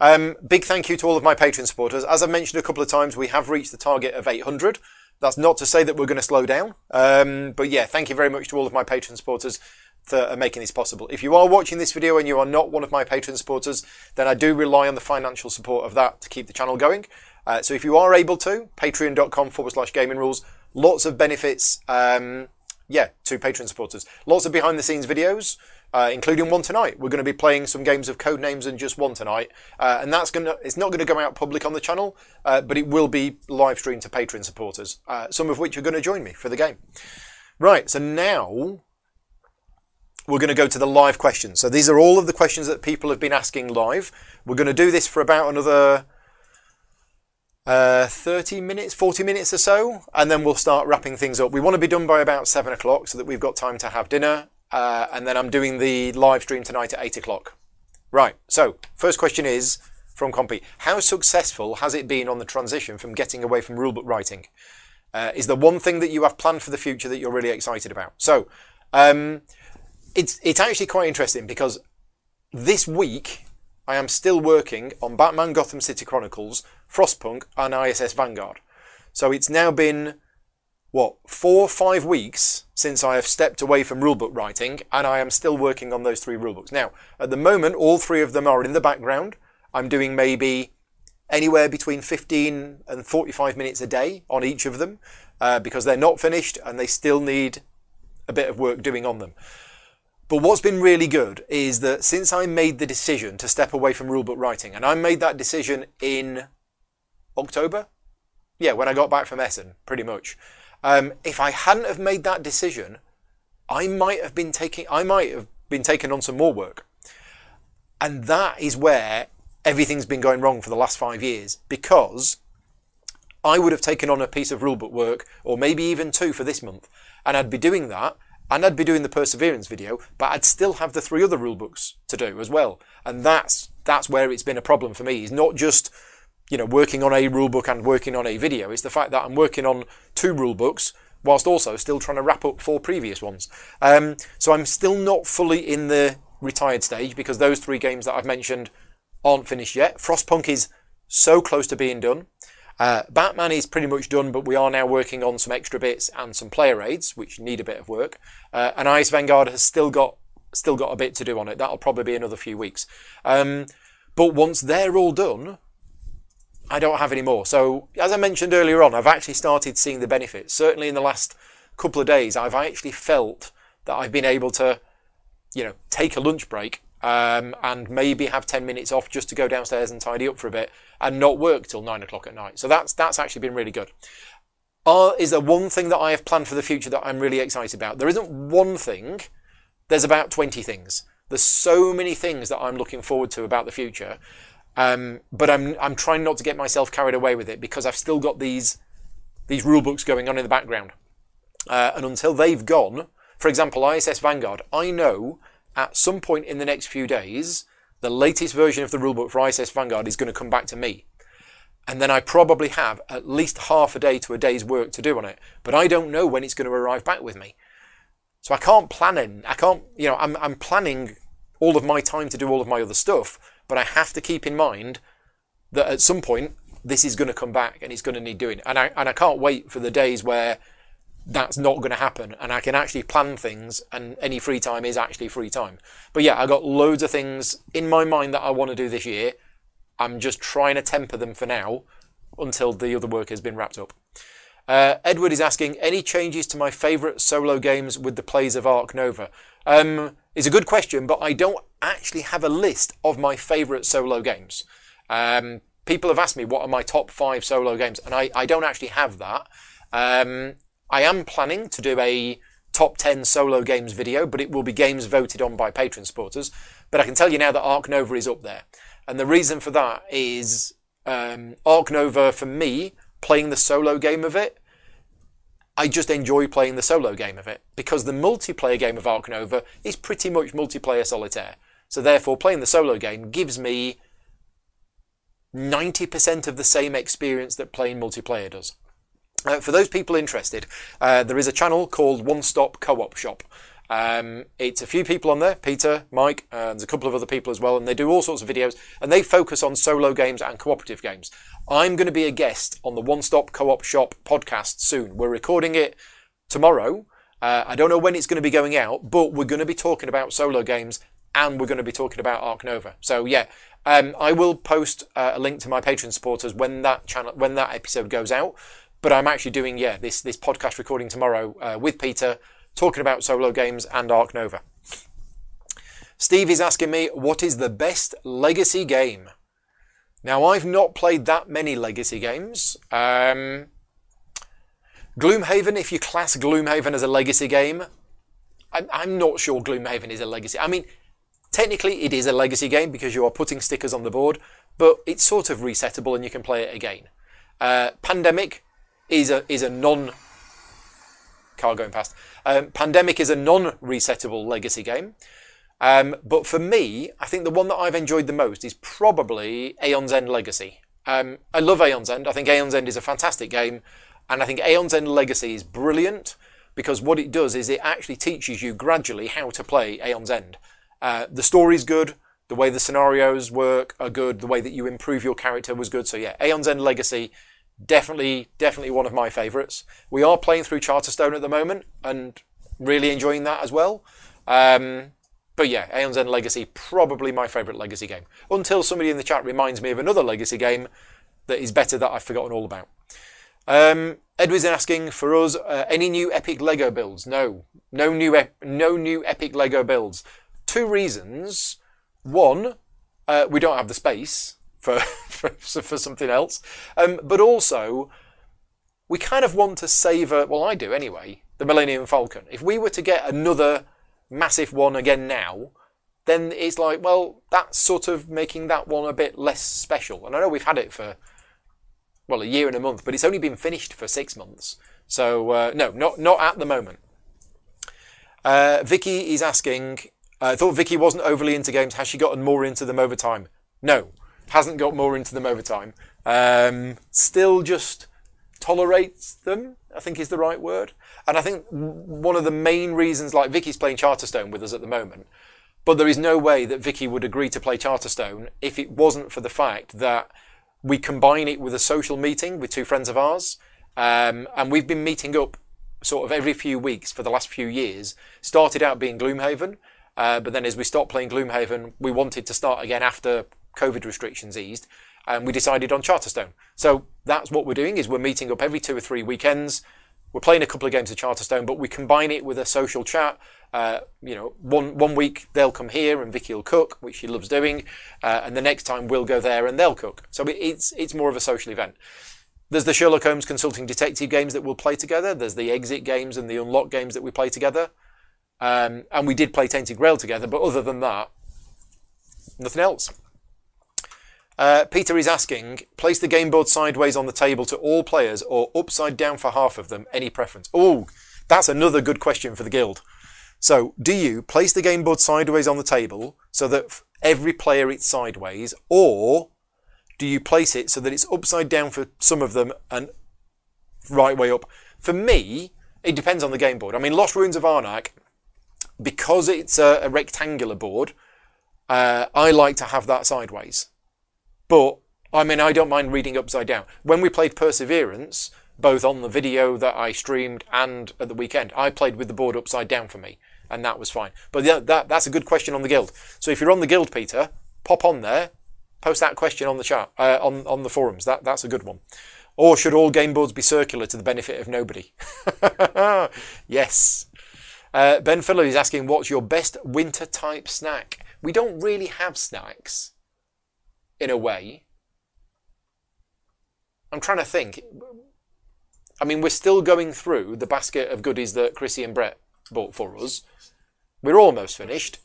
Um, big thank you to all of my Patreon supporters. As I've mentioned a couple of times, we have reached the target of 800. That's not to say that we're going to slow down. Um, but yeah, thank you very much to all of my Patreon supporters for making this possible. If you are watching this video and you are not one of my Patreon supporters, then I do rely on the financial support of that to keep the channel going. Uh, so if you are able to, patreon.com forward slash gaming rules, lots of benefits, um, yeah, to Patreon supporters. Lots of behind the scenes videos uh, including one tonight. We're going to be playing some games of Codenames and just one tonight, uh, and that's going to it's not going to go out public on the channel, uh, but it will be live streamed to Patreon supporters, uh, some of which are going to join me for the game. Right, so now we're going to go to the live questions. So these are all of the questions that people have been asking live. We're going to do this for about another. Uh, 30 minutes, 40 minutes or so, and then we'll start wrapping things up. We want to be done by about 7 o'clock so that we've got time to have dinner uh, and then I'm doing the live stream tonight at 8 o'clock. Right, so first question is from Compy. How successful has it been on the transition from getting away from rulebook writing? Uh, is there one thing that you have planned for the future that you're really excited about? So, um, it's, it's actually quite interesting because this week I am still working on Batman Gotham City Chronicles, Frostpunk, and ISS Vanguard. So it's now been what, four or five weeks since I have stepped away from rulebook writing, and I am still working on those three rulebooks. Now, at the moment, all three of them are in the background. I'm doing maybe anywhere between 15 and 45 minutes a day on each of them uh, because they're not finished and they still need a bit of work doing on them. But what's been really good is that since I made the decision to step away from rulebook writing, and I made that decision in October, yeah, when I got back from Essen, pretty much. Um, if I hadn't have made that decision, I might have been taking I might have been taking on some more work. And that is where everything's been going wrong for the last five years because I would have taken on a piece of rulebook work or maybe even two for this month. And I'd be doing that and I'd be doing the perseverance video, but I'd still have the three other rulebooks to do as well. And that's that's where it's been a problem for me. Is not just you know, working on a rulebook and working on a video. It's the fact that I'm working on two rulebooks whilst also still trying to wrap up four previous ones. Um, so I'm still not fully in the retired stage because those three games that I've mentioned aren't finished yet. Frostpunk is so close to being done. Uh, Batman is pretty much done, but we are now working on some extra bits and some player aids, which need a bit of work. Uh, and ISS Vanguard has still got still got a bit to do on it. That'll probably be another few weeks. Um, but once they're all done, I don't have any more. So, as I mentioned earlier on, I've actually started seeing the benefits. Certainly in the last couple of days, I've actually felt that I've been able to, you know, take a lunch break um, and maybe have 10 minutes off just to go downstairs and tidy up for a bit and not work till nine o'clock at night. So that's, that's actually been really good. Is there one thing that I have planned for the future that I'm really excited about? There isn't one thing. There's about 20 things. There's so many things that I'm looking forward to about the future. Um, but I'm I'm trying not to get myself carried away with it because I've still got these these rule books going on in the background. Uh, and until they've gone, for example, ISS Vanguard, I know at some point in the next few days, the latest version of the rulebook for ISS Vanguard is going to come back to me. and then I probably have at least half a day to a day's work to do on it. But I don't know when it's going to arrive back with me. So I can't plan in. I can't, you know, I'm, I'm planning all of my time to do all of my other stuff, but I have to keep in mind that at some point this is going to come back and it's going to need doing. And I, and I can't wait for the days where that's not going to happen and I can actually plan things and any free time is actually free time. But yeah, I got loads of things in my mind that I want to do this year. I'm just trying to temper them for now until the other work has been wrapped up. Uh, Edward is asking, any changes to my favourite solo games with the plays of Ark Nova? Um, it's a good question, but I don't actually have a list of my favourite solo games. Um, people have asked me what are my top five solo games, and I, I don't actually have that. Um, I am planning to do a top 10 solo games video, but it will be games voted on by patron supporters. But I can tell you now that Ark Nova is up there. And the reason for that is um, Nova, for me, playing the solo game of it, I just enjoy playing the solo game of it because the multiplayer game of Ark Nova is pretty much multiplayer solitaire. So therefore, playing the solo game gives me 90% of the same experience that playing multiplayer does. Uh, for those people interested, uh, there is a channel called One Stop Co-op Shop. Um, it's a few people on there, Peter, Mike, and there's a couple of other people as well, and they do all sorts of videos, and they focus on solo games and cooperative games. I'm going to be a guest on the One Stop Co-op Shop podcast soon. We're recording it tomorrow. Uh, I don't know when it's going to be going out, but we're going to be talking about solo games and we're going to be talking about Ark Nova. So yeah, um, I will post uh, a link to my Patreon supporters when that channel when that episode goes out. But I'm actually doing yeah this this podcast recording tomorrow uh, with Peter talking about solo games and Ark Nova. Steve is asking me, what is the best legacy game? Now, I've not played that many legacy games. Um, Gloomhaven, if you class Gloomhaven as a legacy game, I'm, I'm not sure Gloomhaven is a legacy. I mean, technically it is a legacy game because you are putting stickers on the board, but it's sort of resettable and you can play it again. Uh, Pandemic is a is a non car going past. Um, Pandemic is a non-resettable legacy game. Um, but for me, I think the one that I've enjoyed the most is probably Aeon's End Legacy. Um, I love Aeon's End. I think Aeon's End is a fantastic game. And I think Aeon's End Legacy is brilliant because what it does is it actually teaches you gradually how to play Aeon's End. Uh, the story's good. The way the scenarios work are good. The way that you improve your character was good. So yeah, Aeon's End Legacy definitely, definitely one of my favourites. We are playing through Charterstone at the moment and really enjoying that as well. Um, but yeah, Aeon's End Legacy, probably my favourite Legacy game. Until somebody in the chat reminds me of another Legacy game that is better that I've forgotten all about. Um, Edward's asking for us uh, any new epic Lego builds. No, no new, ep- no new epic Lego builds. Two reasons. One, uh, we don't have the space for, for, for something else. Um, but also, we kind of want to savour, well, I do anyway, the Millennium Falcon. If we were to get another massive one again now, then it's like, well, that's sort of making that one a bit less special. And I know we've had it for, well, a year and a month, but it's only been finished for six months. So, uh, no, not, not at the moment. Uh, Vicky is asking, I thought Vicky wasn't overly into games. Has she gotten more into them over time? No hasn't got more into them over time. Um, still just tolerates them, I think is the right word. And I think one of the main reasons, like Vicky's playing Charterstone with us at the moment, but there is no way that Vicky would agree to play Charterstone if it wasn't for the fact that we combine it with a social meeting with two friends of ours. Um, and we've been meeting up sort of every few weeks for the last few years. Started out being Gloomhaven, uh, but then as we stopped playing Gloomhaven, we wanted to start again after COVID restrictions eased, and we decided on Charterstone. So that's what we're doing is we're meeting up every two or three weekends. We're playing a couple of games of Charterstone, but we combine it with a social chat. Uh, you know, one one week they'll come here and Vicky will cook, which she loves doing, uh, and the next time we'll go there and they'll cook. So it's it's more of a social event. There's the Sherlock Holmes consulting detective games that we'll play together. There's the exit games and the unlock games that we play together. Um, and we did play Tainted Grail together, but other than that, nothing else. Uh, Peter is asking, place the game board sideways on the table to all players or upside down for half of them, any preference? Oh, that's another good question for the guild. So, do you place the game board sideways on the table so that every player eats sideways, or do you place it so that it's upside down for some of them and right way up? For me, it depends on the game board. I mean, Lost Ruins of Arnak, because it's a, a rectangular board, uh, I like to have that sideways. But I mean, I don't mind reading upside down. When we played Perseverance, both on the video that I streamed and at the weekend, I played with the board upside down for me, and that was fine. But yeah, that, that's a good question on the guild. So if you're on the guild, Peter, pop on there, post that question on the chat, uh, on on the forums. That that's a good one. Or should all game boards be circular to the benefit of nobody? yes. Uh, ben Filler is asking, what's your best winter type snack? We don't really have snacks, in a way. I'm trying to think. I mean, we're still going through the basket of goodies that Chrissy and Brett bought for us. We're almost finished.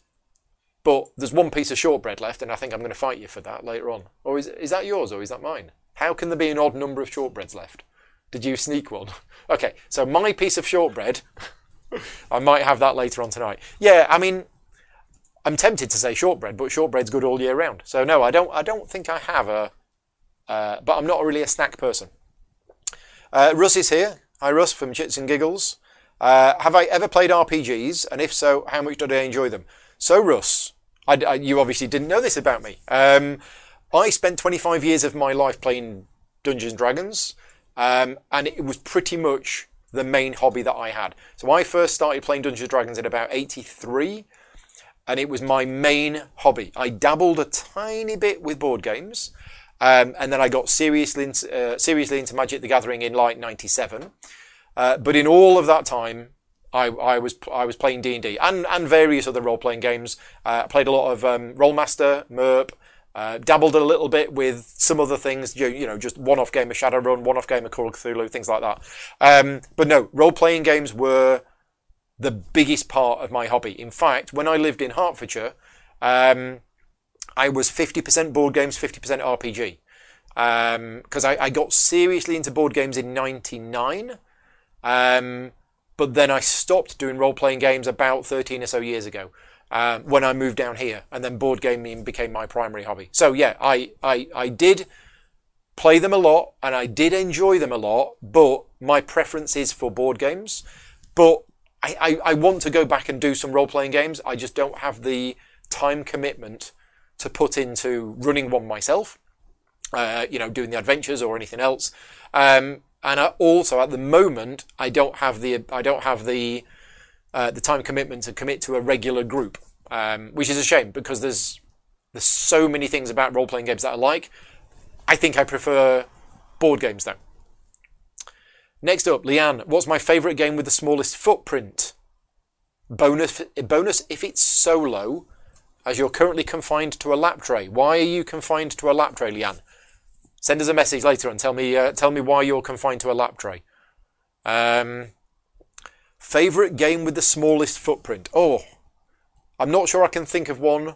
But there's one piece of shortbread left, and I think I'm going to fight you for that later on. Or is, is that yours, or is that mine? How can there be an odd number of shortbreads left? Did you sneak one? okay, so my piece of shortbread, I might have that later on tonight. Yeah, I mean, I'm tempted to say shortbread, but shortbread's good all year round. So no, I don't. I don't think I have a. Uh, but I'm not really a snack person. Uh, Russ is here. Hi, Russ from Chits and Giggles. Uh, have I ever played RPGs? And if so, how much did I enjoy them? So, Russ, I, I, you obviously didn't know this about me. Um, I spent 25 years of my life playing Dungeons and Dragons, um, and it was pretty much the main hobby that I had. So I first started playing Dungeons and Dragons in about 83, and it was my main hobby. I dabbled a tiny bit with board games, um, and then I got seriously into, uh, seriously into Magic the Gathering in like 97. Uh, but in all of that time, I, I was I was playing D and D and various other role playing games. Uh, I played a lot of um, Rolemaster, MERP. Uh, dabbled a little bit with some other things, you, you know, just one-off game of Shadowrun, one-off game of Call of Cthulhu, things like that. Um, but no, role-playing games were the biggest part of my hobby. In fact, when I lived in Hertfordshire, um, I was 50% board games, 50% RPG. Because um, I, I, got seriously into board games in 99. Um, but then I stopped doing role playing games about 13 or so years ago um, when I moved down here, and then board gaming became my primary hobby. So yeah, I, I, I did play them a lot, and I did enjoy them a lot, but my preference is for board games. But I, I, I want to go back and do some role playing games. I just don't have the time commitment to put into running one myself. Uh, you know, doing the adventures or anything else. Um, and I also at the moment I don't have the I don't have the uh, the time commitment to commit to a regular group, um, which is a shame because there's there's so many things about role playing games that I like. I think I prefer board games though. Next up, Leanne, what's my favourite game with the smallest footprint? Bonus, bonus if it's solo, as you're currently confined to a lap tray. Why are you confined to a lap tray, Leanne? Send us a message later and tell me uh, tell me why you're confined to a lap tray. Um, favorite game with the smallest footprint. Oh, I'm not sure I can think of one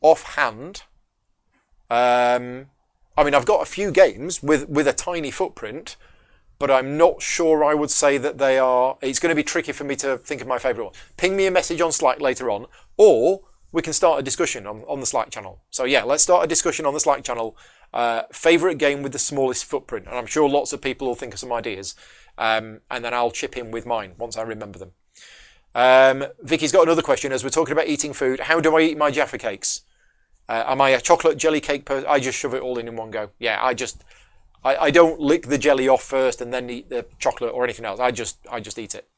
offhand. Um, I mean, I've got a few games with with a tiny footprint, but I'm not sure I would say that they are. It's going to be tricky for me to think of my favourite one. Ping me a message on Slack later on, or we can start a discussion on, on the Slack channel. So yeah, let's start a discussion on the Slack channel uh, favorite game with the smallest footprint, and I'm sure lots of people will think of some ideas, um, and then I'll chip in with mine once I remember them. Um, Vicky's got another question. As we're talking about eating food, how do I eat my Jaffa cakes? Uh, am I a chocolate jelly cake person? I just shove it all in in one go. Yeah, I just, I, I don't lick the jelly off first and then eat the chocolate or anything else. I just, I just eat it.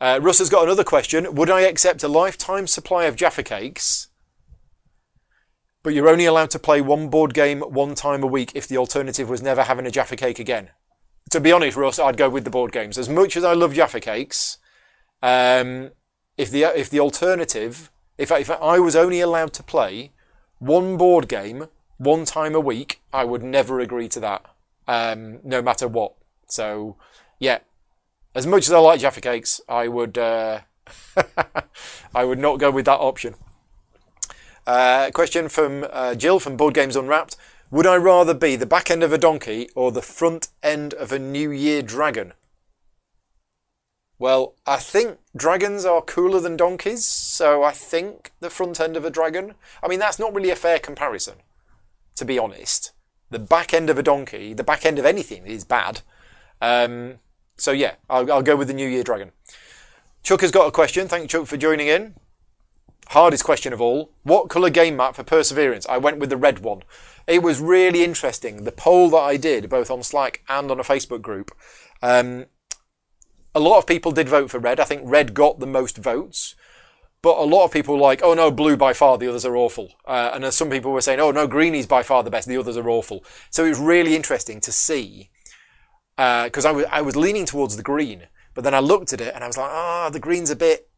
Uh, Russ has got another question. Would I accept a lifetime supply of Jaffa cakes but you're only allowed to play one board game one time a week if the alternative was never having a Jaffa cake again. To be honest, Russ, I'd go with the board games. As much as I love Jaffa cakes, um, if the if the alternative, if if I was only allowed to play one board game one time a week, I would never agree to that, um, no matter what. So, yeah, as much as I like Jaffa cakes, I would uh, I would not go with that option. Uh, question from uh, Jill from Board Games Unwrapped. Would I rather be the back end of a donkey or the front end of a New Year dragon? Well, I think dragons are cooler than donkeys, so I think the front end of a dragon. I mean, that's not really a fair comparison, to be honest. The back end of a donkey, the back end of anything is bad. Um, so yeah, I'll, I'll go with the New Year Dragon. Chuck has got a question. Thank you, Chuck, for joining in. Hardest question of all. What colour game map for Perseverance? I went with the red one. It was really interesting. The poll that I did, both on Slack and on a Facebook group, um, a lot of people did vote for red. I think red got the most votes. But a lot of people were like, oh no, blue by far, the others are awful. Uh, and some people were saying, oh no, green is by far the best, the others are awful. So it was really interesting to see, because uh, I, was, I was leaning towards the green, but then I looked at it and I was like, ah, oh, the green's a bit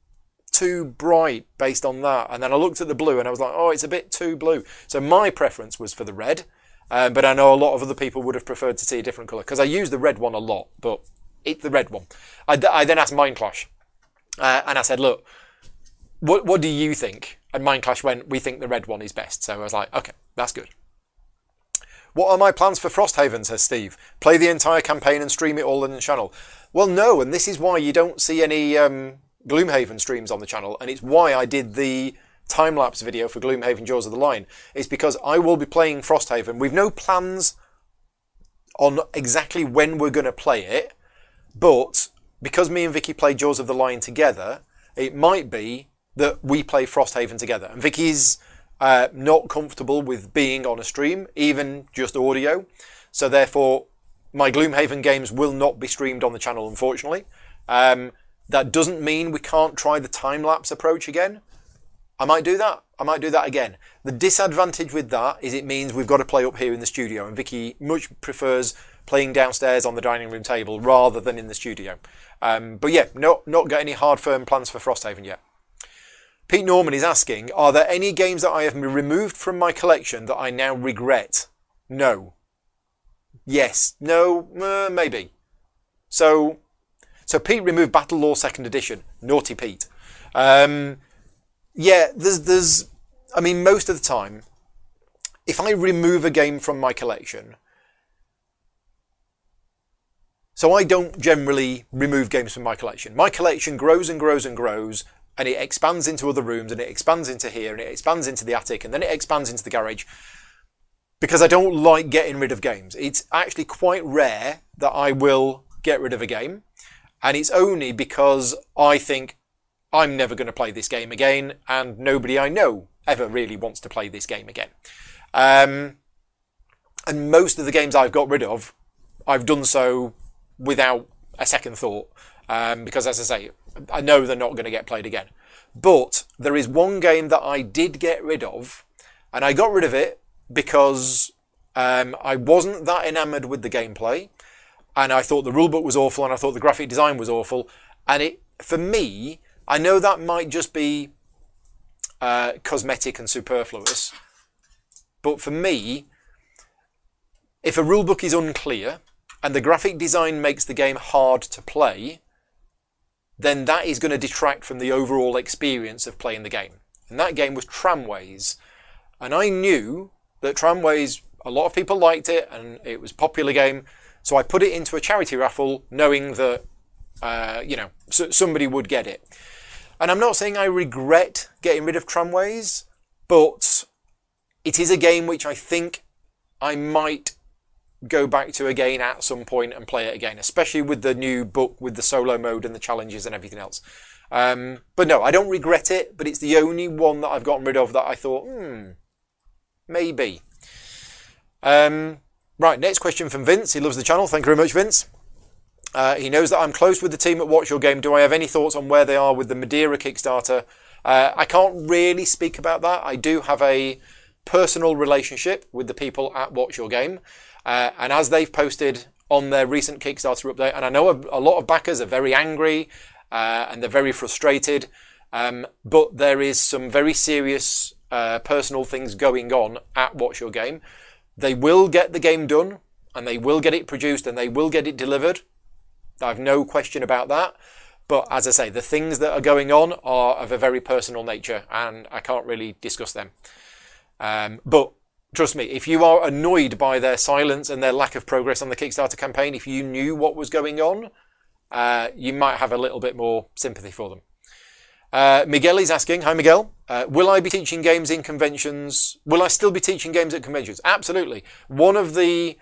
too bright based on that. And then I looked at the blue and I was like, oh, it's a bit too blue. So my preference was for the red, um, but I know a lot of other people would have preferred to see a different colour because I use the red one a lot, but it's the red one. I, I then asked Mindclash uh, and I said, look, what, what do you think? And Mindclash went, we think the red one is best. So I was like, okay, that's good. What are my plans for Frosthaven, says Steve. Play the entire campaign and stream it all in the channel. Well, no, and this is why you don't see any um, Gloomhaven streams on the channel, and it's why I did the time lapse video for Gloomhaven Jaws of the Lion. It's because I will be playing Frosthaven. We've no plans on exactly when we're going to play it, but because me and Vicky play Jaws of the Lion together, it might be that we play Frosthaven together. And Vicky's uh, not comfortable with being on a stream, even just audio. So therefore, my Gloomhaven games will not be streamed on the channel, unfortunately. Um, that doesn't mean we can't try the time lapse approach again. I might do that. I might do that again. The disadvantage with that is it means we've got to play up here in the studio, and Vicky much prefers playing downstairs on the dining room table rather than in the studio. Um, but yeah, no, not got any hard firm plans for Frosthaven yet. Pete Norman is asking, are there any games that I have removed from my collection that I now regret? No. Yes. No. Uh, maybe. So so Pete removed BattleLore Second Edition. Naughty Pete. Um, yeah, there's there's. I mean, most of the time, if I remove a game from my collection, so I don't generally remove games from my collection. My collection grows and grows and grows, and it expands into other rooms, and it expands into here, and it expands into the attic, and then it expands into the garage. Because I don't like getting rid of games. It's actually quite rare that I will get rid of a game. And it's only because I think I'm never going to play this game again, and nobody I know ever really wants to play this game again. Um, and most of the games I've got rid of, I've done so without a second thought, um, because as I say, I know they're not going to get played again. But there is one game that I did get rid of, and I got rid of it because um, I wasn't that enamored with the gameplay and I thought the rulebook was awful, and I thought the graphic design was awful. And it, for me, I know that might just be uh, cosmetic and superfluous, but for me, if a rulebook is unclear and the graphic design makes the game hard to play, then that is going to detract from the overall experience of playing the game. And that game was Tramways. And I knew that Tramways, a lot of people liked it and it was a popular game, so I put it into a charity raffle knowing that, uh, you know, somebody would get it. And I'm not saying I regret getting rid of tramways, but it is a game which I think I might go back to again at some point and play it again, especially with the new book with the solo mode and the challenges and everything else. Um, but no, I don't regret it, but it's the only one that I've gotten rid of that I thought, hmm, maybe. Um, Right, next question from Vince. He loves the channel. Thank you very much, Vince. Uh, he knows that I'm close with the team at Watch Your Game. Do I have any thoughts on where they are with the Madeira Kickstarter? Uh, I can't really speak about that. I do have a personal relationship with the people at Watch Your Game. Uh, and as they've posted on their recent Kickstarter update, and I know a, a lot of backers are very angry uh, and they're very frustrated, um, but there is some very serious uh, personal things going on at Watch Your Game. They will get the game done and they will get it produced and they will get it delivered. I've no question about that. But as I say, the things that are going on are of a very personal nature and I can't really discuss them. Um, but trust me, if you are annoyed by their silence and their lack of progress on the Kickstarter campaign, if you knew what was going on, uh, you might have a little bit more sympathy for them. Uh, Miguel is asking, hi Miguel, uh, will I be teaching games in conventions? Will I still be teaching games at conventions? Absolutely. One of the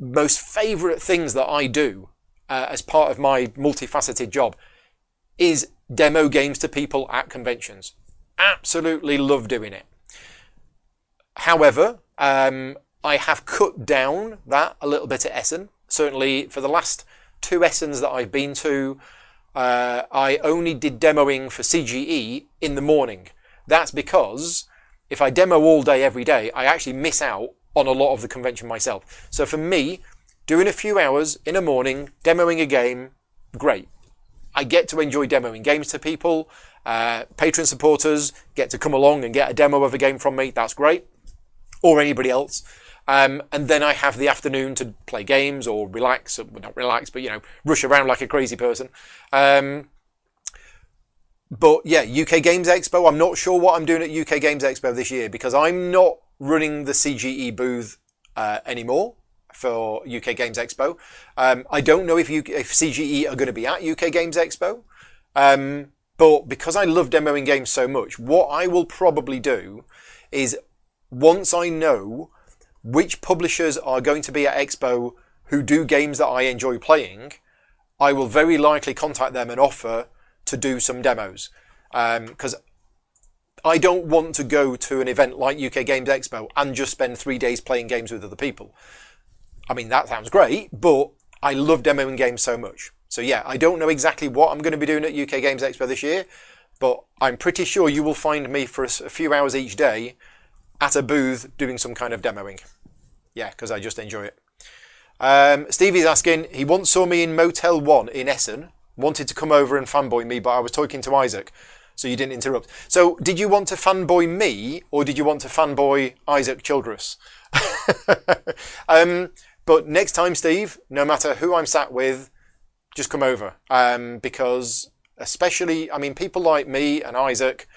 most favourite things that I do uh, as part of my multifaceted job is demo games to people at conventions. Absolutely love doing it. However, um, I have cut down that a little bit at Essen. Certainly for the last two Essens that I've been to, uh, I only did demoing for CGE in the morning. That's because if I demo all day every day, I actually miss out on a lot of the convention myself. So for me, doing a few hours in a morning, demoing a game, great. I get to enjoy demoing games to people. Uh, patron supporters get to come along and get a demo of a game from me. That's great. Or anybody else. Um, and then I have the afternoon to play games or relax, well, not relax, but you know, rush around like a crazy person. Um, but yeah, UK Games Expo. I'm not sure what I'm doing at UK Games Expo this year because I'm not running the CGE booth uh, anymore for UK Games Expo. Um, I don't know if, UK, if CGE are going to be at UK Games Expo. Um, but because I love demoing games so much, what I will probably do is once I know which publishers are going to be at Expo who do games that I enjoy playing, I will very likely contact them and offer to do some demos. Because um, I don't want to go to an event like UK Games Expo and just spend three days playing games with other people. I mean, that sounds great, but I love demoing games so much. So yeah, I don't know exactly what I'm going to be doing at UK Games Expo this year, but I'm pretty sure you will find me for a few hours each day at a booth doing some kind of demoing yeah, because I just enjoy it. Um, Stevie's asking, he once saw me in Motel 1 in Essen, wanted to come over and fanboy me, but I was talking to Isaac, so you didn't interrupt. So, did you want to fanboy me, or did you want to fanboy Isaac Childress? um, but next time, Steve, no matter who I'm sat with, just come over. Um, because, especially, I mean, people like me and Isaac,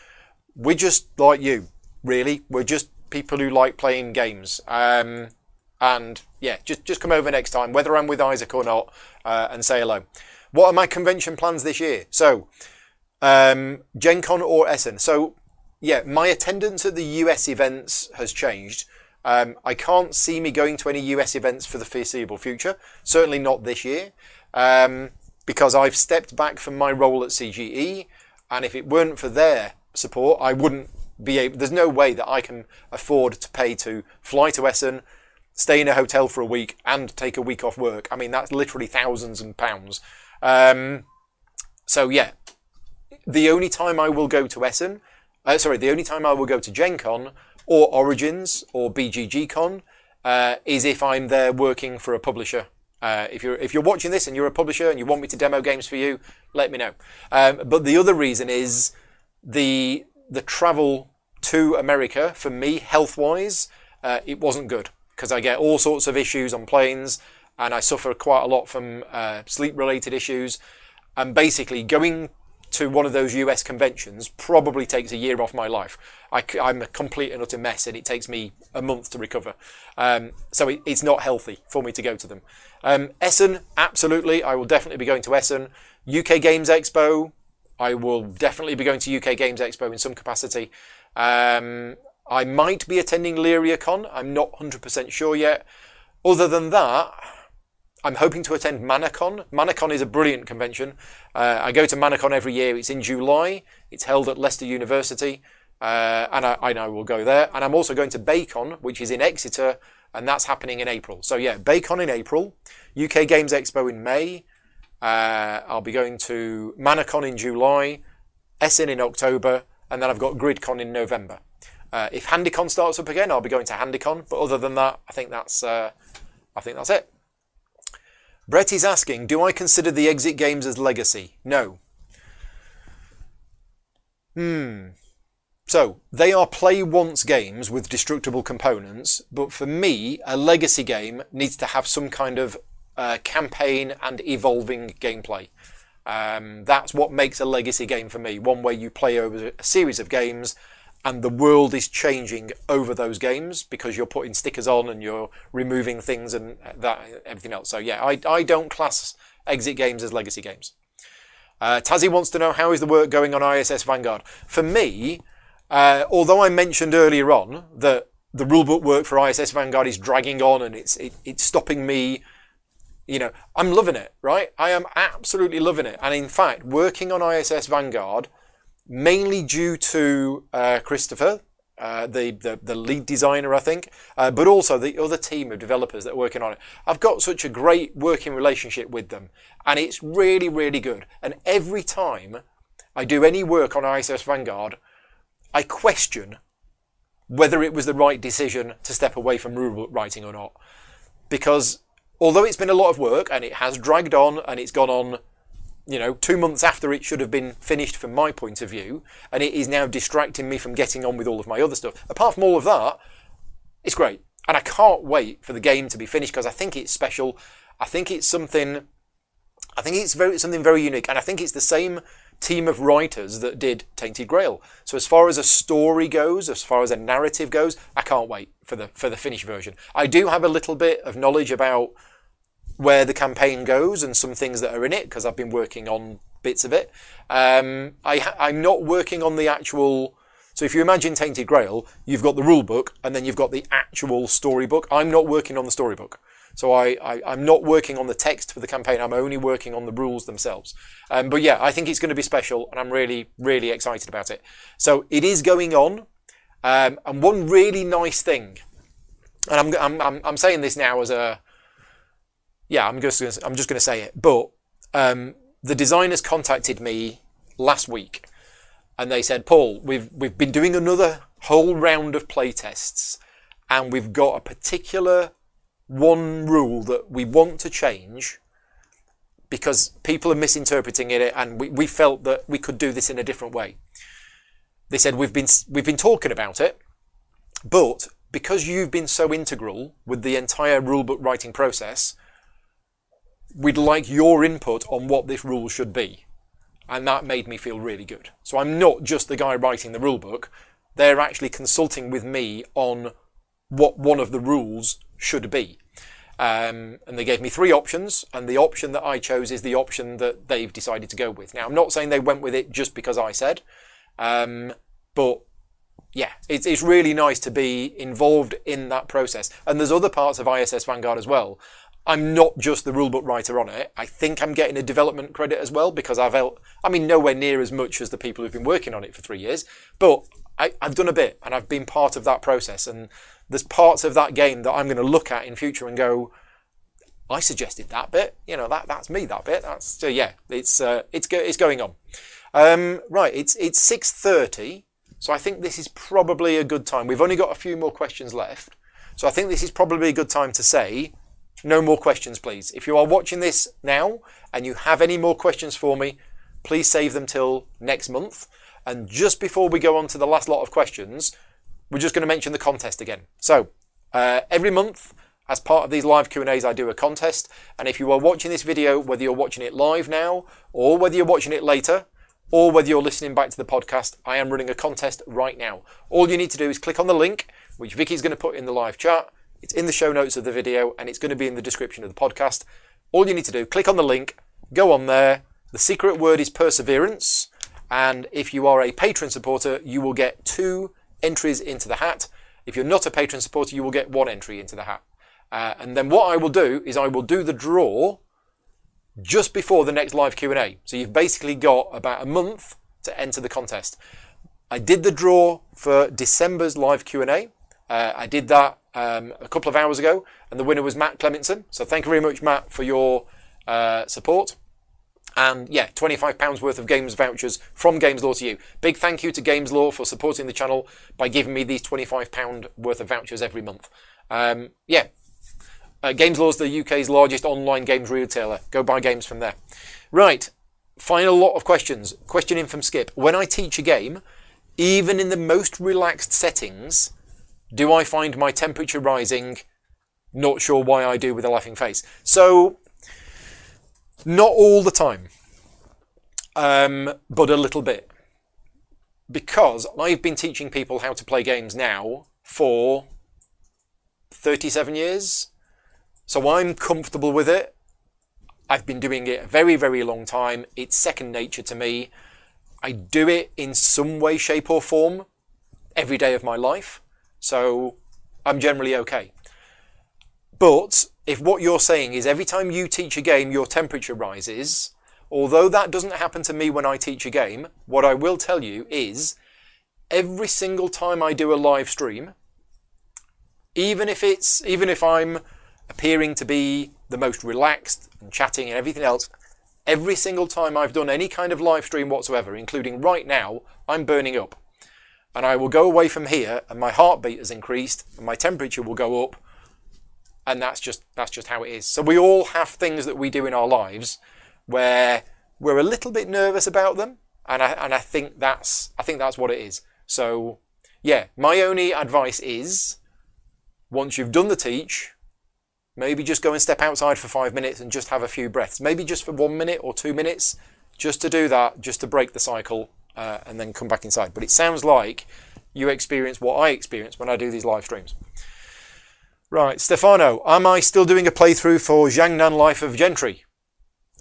we're just like you, really. We're just people who like playing games. Um, and yeah, just just come over next time, whether I'm with Isaac or not, uh, and say hello. What are my convention plans this year? So, um, Gen Con or Essen. So, yeah, my attendance at the US events has changed. Um, I can't see me going to any US events for the foreseeable future. Certainly not this year, um, because I've stepped back from my role at CGE, and if it weren't for their support, I wouldn't be able. There's no way that I can afford to pay to fly to Essen stay in a hotel for a week and take a week off work. I mean, that's literally thousands and pounds. Um, so yeah, the only time I will go to Essen, uh, sorry, the only time I will go to Gen Con or Origins or BGG Con uh, is if I'm there working for a publisher. Uh, if you're if you're watching this and you're a publisher and you want me to demo games for you, let me know. Um, but the other reason is the the travel to America for me health wise, uh, it wasn't good because I get all sorts of issues on planes and I suffer quite a lot from uh, sleep related issues. And basically, going to one of those US conventions probably takes a year off my life. I, am a complete and utter mess, and it takes me a month to recover. Um, so it, it's not healthy for me to go to them. Um, Essen, absolutely, I will definitely be going to Essen. UK Games Expo, I will definitely be going to UK Games Expo in some capacity. Um, I might be attending LyriaCon. I'm not 100% sure yet. Other than that, I'm hoping to attend ManaCon. ManaCon is a brilliant convention. Uh, I go to ManaCon every year. It's in July. It's held at Leicester University, uh, and I, I know we'll go there. And I'm also going to Baycon, which is in Exeter, and that's happening in April. So yeah, Baycon in April, UK Games Expo in May. Uh, I'll be going to ManaCon in July, Essen in October, and then I've got GridCon in November. Uh, if HandyCon starts up again, I'll be going to HandyCon. But other than that, I think that's uh, I think that's it. Brett is asking, do I consider the exit games as legacy? No. Hmm. So, they are play once games with destructible components, but for me, a legacy game needs to have some kind of uh, campaign and evolving gameplay. Um, that's what makes a legacy game for me. One where you play over a series of games and the world is changing over those games because you're putting stickers on and you're removing things and that everything else. So yeah, I, I don't class exit games as legacy games. Uh, Tazzy wants to know how is the work going on ISS Vanguard. For me, uh, although I mentioned earlier on that the rulebook work for ISS Vanguard is dragging on and it's it, it's stopping me. You know, I'm loving it, right? I am absolutely loving it. And in fact, working on ISS Vanguard, mainly due to uh, Christopher, uh, the, the, the lead designer, I think, uh, but also the other team of developers that are working on it. I've got such a great working relationship with them, and it's really, really good. And every time I do any work on ISS Vanguard, I question whether it was the right decision to step away from rule writing or not. Because although it's been a lot of work and it has dragged on and it's gone on, you know, two months after it should have been finished from my point of view, and it is now distracting me from getting on with all of my other stuff. Apart from all of that, it's great. And I can't wait for the game to be finished because I think it's special. I think it's something I think it's very something very unique, and I think it's the same team of writers that did Tainted Grail. So as far as a story goes, as far as a narrative goes, I can't wait for the for the finished version. I do have a little bit of knowledge about where the campaign goes and some things that are in it because I've been working on bits of it. Um, I, I'm not working on the actual. So if you imagine Tainted Grail, you've got the rule book and then you've got the actual storybook. I'm not working on the storybook. So I, I, am not working on the text for the campaign. I'm only working on the rules themselves. Um, but yeah, I think it's going to be special, and I'm really, really excited about it. So it is going on. Um, and one really nice thing, and I'm, I'm, I'm, saying this now as a, yeah, I'm just, I'm just going to say it. But um, the designers contacted me last week, and they said, Paul, we've we've been doing another whole round of playtests, and we've got a particular one rule that we want to change because people are misinterpreting it and we, we felt that we could do this in a different way. They said we've been we've been talking about it, but because you've been so integral with the entire rulebook writing process, we'd like your input on what this rule should be. And that made me feel really good. So I'm not just the guy writing the rulebook, they're actually consulting with me on what one of the rules should be. Um, and they gave me three options, and the option that I chose is the option that they've decided to go with. Now, I'm not saying they went with it just because I said, um, but yeah, it's, it's really nice to be involved in that process. And there's other parts of ISS Vanguard as well. I'm not just the rulebook writer on it. I think I'm getting a development credit as well because I've, helped. I mean, nowhere near as much as the people who've been working on it for three years, but I, have done a bit and I've been part of that process. And there's parts of that game that I'm going to look at in future and go, I suggested that bit. You know, that that's me. That bit. That's so yeah. It's uh, it's go, it's going on. Um, right. It's it's six thirty. So I think this is probably a good time. We've only got a few more questions left. So I think this is probably a good time to say, no more questions, please. If you are watching this now and you have any more questions for me, please save them till next month. And just before we go on to the last lot of questions, we're just going to mention the contest again. So uh, every month, as part of these live Q&As, I do a contest. And if you are watching this video, whether you're watching it live now, or whether you're watching it later, or whether you're listening back to the podcast, I am running a contest right now. All you need to do is click on the link, which Vicky's going to put in the live chat. It's in the show notes of the video, and it's going to be in the description of the podcast. All you need to do, click on the link, go on there. The secret word is perseverance. And if you are a patron supporter, you will get two entries into the hat. If you're not a patron supporter, you will get one entry into the hat. Uh, and then what I will do is I will do the draw just before the next live Q&A. So you've basically got about a month to enter the contest. I did the draw for December's live Q&A. Uh, I did that um, a couple of hours ago, and the winner was Matt Clementson. So thank you very much, Matt, for your uh, support. And yeah, £25 worth of games vouchers from Games Lore to you. Big thank you to Games Lore for supporting the channel by giving me these £25 worth of vouchers every month. Um, yeah, uh, Games Lore is the UK's largest online games retailer. Go buy games from there. Right, final lot of questions. Question in from Skip. When I teach a game, even in the most relaxed settings, do I find my temperature rising? Not sure why I do with a laughing face. So not all the time, um, but a little bit. Because I've been teaching people how to play games now for 37 years. So I'm comfortable with it. I've been doing it a very, very long time. It's second nature to me. I do it in some way, shape, or form every day of my life. So I'm generally okay. But if what you're saying is every time you teach a game, your temperature rises, although that doesn't happen to me when I teach a game, what I will tell you is every single time I do a live stream, even if it's even if I'm appearing to be the most relaxed and chatting and everything else, every single time I've done any kind of live stream whatsoever, including right now, I'm burning up. And I will go away from here and my heartbeat has increased and my temperature will go up and that's just that's just how it is. So we all have things that we do in our lives where we're a little bit nervous about them and I and I think that's I think that's what it is. So yeah, my only advice is once you've done the teach, maybe just go and step outside for five minutes and just have a few breaths. Maybe just for one minute or two minutes, just to do that, just to break the cycle, uh, and then come back inside. But it sounds like you experience what I experience when I do these live streams. Right, Stefano, am I still doing a playthrough for Jiangnan Life of Gentry?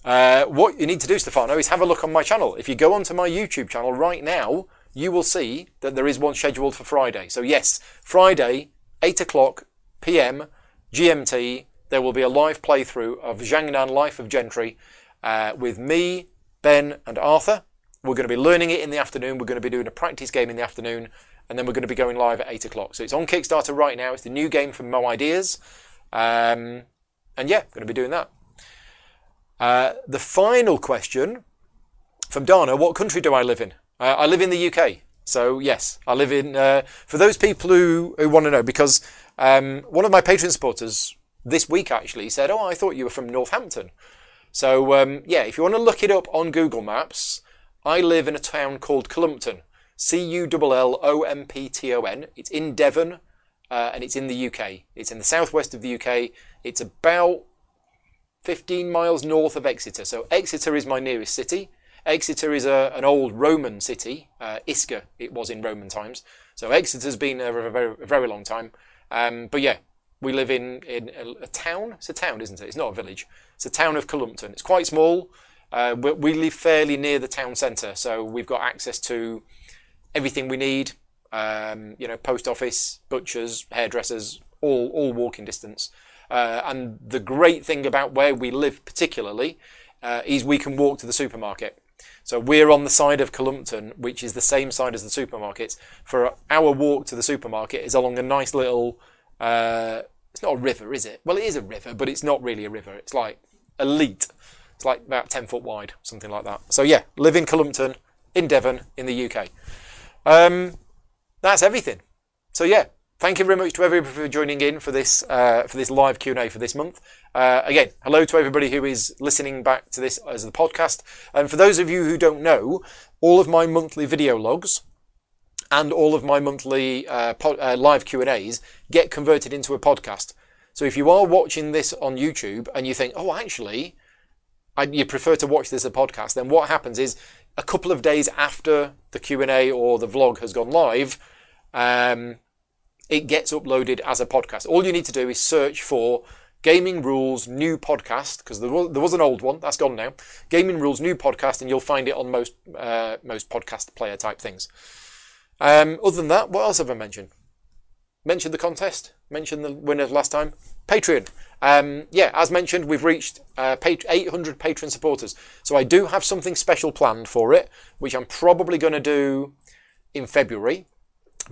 Uh, what you need to do, Stefano, is have a look on my channel. If you go onto my YouTube channel right now, you will see that there is one scheduled for Friday. So yes, Friday, 8 o'clock p.m. GMT, there will be a live playthrough of Jiangnan Life of Gentry uh, with me, Ben, and Arthur. We're going to be learning it in the afternoon. We're going to be doing a practice game in the afternoon, and then we're going to be going live at 8 o'clock. So it's on Kickstarter right now. It's the new game from Mo Ideas. Um, and yeah, going to be doing that. Uh, the final question from Dana What country do I live in? Uh, I live in the UK. So yes, I live in. Uh, for those people who, who want to know, because um, one of my Patreon supporters this week actually said, "Oh, I thought you were from Northampton." So um, yeah, if you want to look it up on Google Maps, I live in a town called Cullompton. C U L L O M P T O N. It's in Devon, uh, and it's in the UK. It's in the southwest of the UK. It's about 15 miles north of Exeter. So Exeter is my nearest city. Exeter is a, an old Roman city. Uh, Isca, it was in Roman times. So Exeter's been there for a very, a very long time. Um, but yeah, we live in, in a, a, town. It's a town, isn't it? It's not a village. It's a town of Cullompton. It's quite small. Uh, we live fairly near the town centre, so we've got access to everything we need. Um, you know, post office, butchers, hairdressers, all all walking distance. Uh, and the great thing about where we live, particularly, uh, is we can walk to the supermarket. So we're on the side of Cullompton, which is the same side as the supermarkets. For our walk to the supermarket is along a nice little. Uh, it's not a river, is it? Well, it is a river, but it's not really a river. It's like a leat. It's like about ten foot wide, something like that. So yeah, live in Cullompton, in Devon, in the UK. Um, that's everything. So yeah, thank you very much to everybody for joining in for this uh, for this live Q and A for this month. Uh, again, hello to everybody who is listening back to this as the podcast. And for those of you who don't know, all of my monthly video logs and all of my monthly uh, pod, uh, live Q and A's get converted into a podcast. So if you are watching this on YouTube and you think, oh, actually, You prefer to watch this as a podcast, then what happens is a couple of days after the Q and A or the vlog has gone live. Um, it gets uploaded as a podcast. All you need to do is search for Gaming Rules new podcast because there was, there was an old one that's gone now. Gaming Rules new podcast, and you'll find it on most uh, most podcast player type things. Um, other than that, what else have I mentioned? Mentioned the contest. Mentioned the winners last time. Patreon. Um, yeah, as mentioned, we've reached uh, 800 patron supporters. So I do have something special planned for it, which I'm probably going to do in February.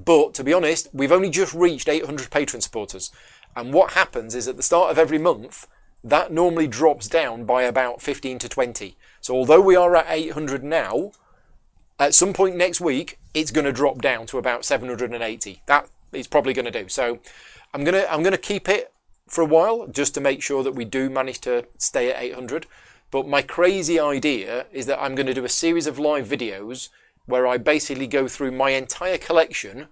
But to be honest, we've only just reached 800 patron supporters. And what happens is at the start of every month, that normally drops down by about 15 to 20. So although we are at 800 now, at some point next week, it's going to drop down to about 780. That is probably going to do. So I'm going to I'm going to keep it for a while just to make sure that we do manage to stay at 800. But my crazy idea is that I'm going to do a series of live videos where I basically go through my entire collection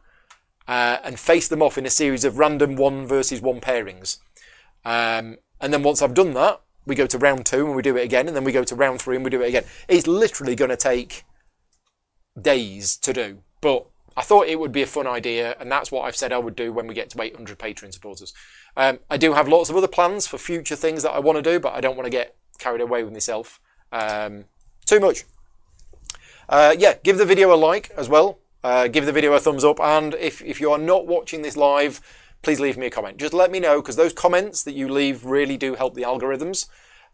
uh, and face them off in a series of random one versus one pairings. Um, and then once I've done that, we go to round two and we do it again, and then we go to round three and we do it again. It's literally going to take days to do, but I thought it would be a fun idea, and that's what I've said I would do when we get to 800 Patreon supporters. Um, I do have lots of other plans for future things that I want to do, but I don't want to get carried away with myself um, too much. Uh, yeah, give the video a like as well. Uh, give the video a thumbs up. And if, if you are not watching this live, please leave me a comment. Just let me know because those comments that you leave really do help the algorithms.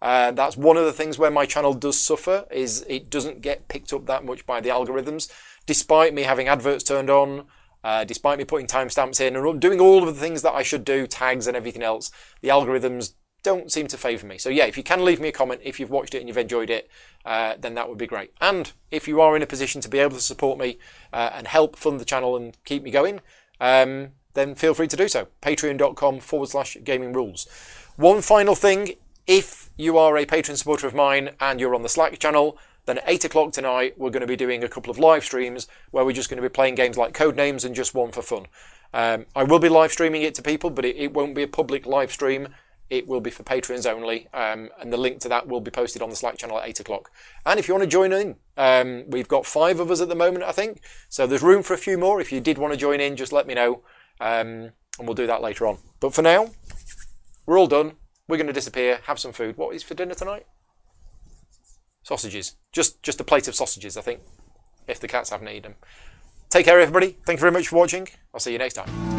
Uh, that's one of the things where my channel does suffer is it doesn't get picked up that much by the algorithms, despite me having adverts turned on, uh, despite me putting timestamps in and doing all of the things that I should do, tags and everything else. The algorithms don't seem to favour me. So yeah, if you can leave me a comment if you've watched it and you've enjoyed it, uh, then that would be great. And if you are in a position to be able to support me uh, and help fund the channel and keep me going, um, then feel free to do so. Patreon.com forward slash gaming rules. One final thing, if you are a patron supporter of mine and you're on the Slack channel, then at 8 o'clock tonight, we're going to be doing a couple of live streams where we're just going to be playing games like Codenames and just one for fun. Um, I will be live streaming it to people, but it, it won't be a public live stream it will be for patrons only, um, and the link to that will be posted on the Slack channel at 8 o'clock. And if you want to join in, um, we've got five of us at the moment, I think, so there's room for a few more. If you did want to join in, just let me know, um, and we'll do that later on. But for now, we're all done. We're going to disappear, have some food. What is for dinner tonight? Sausages. Just, just a plate of sausages, I think, if the cats haven't eaten them. Take care, everybody. Thank you very much for watching. I'll see you next time.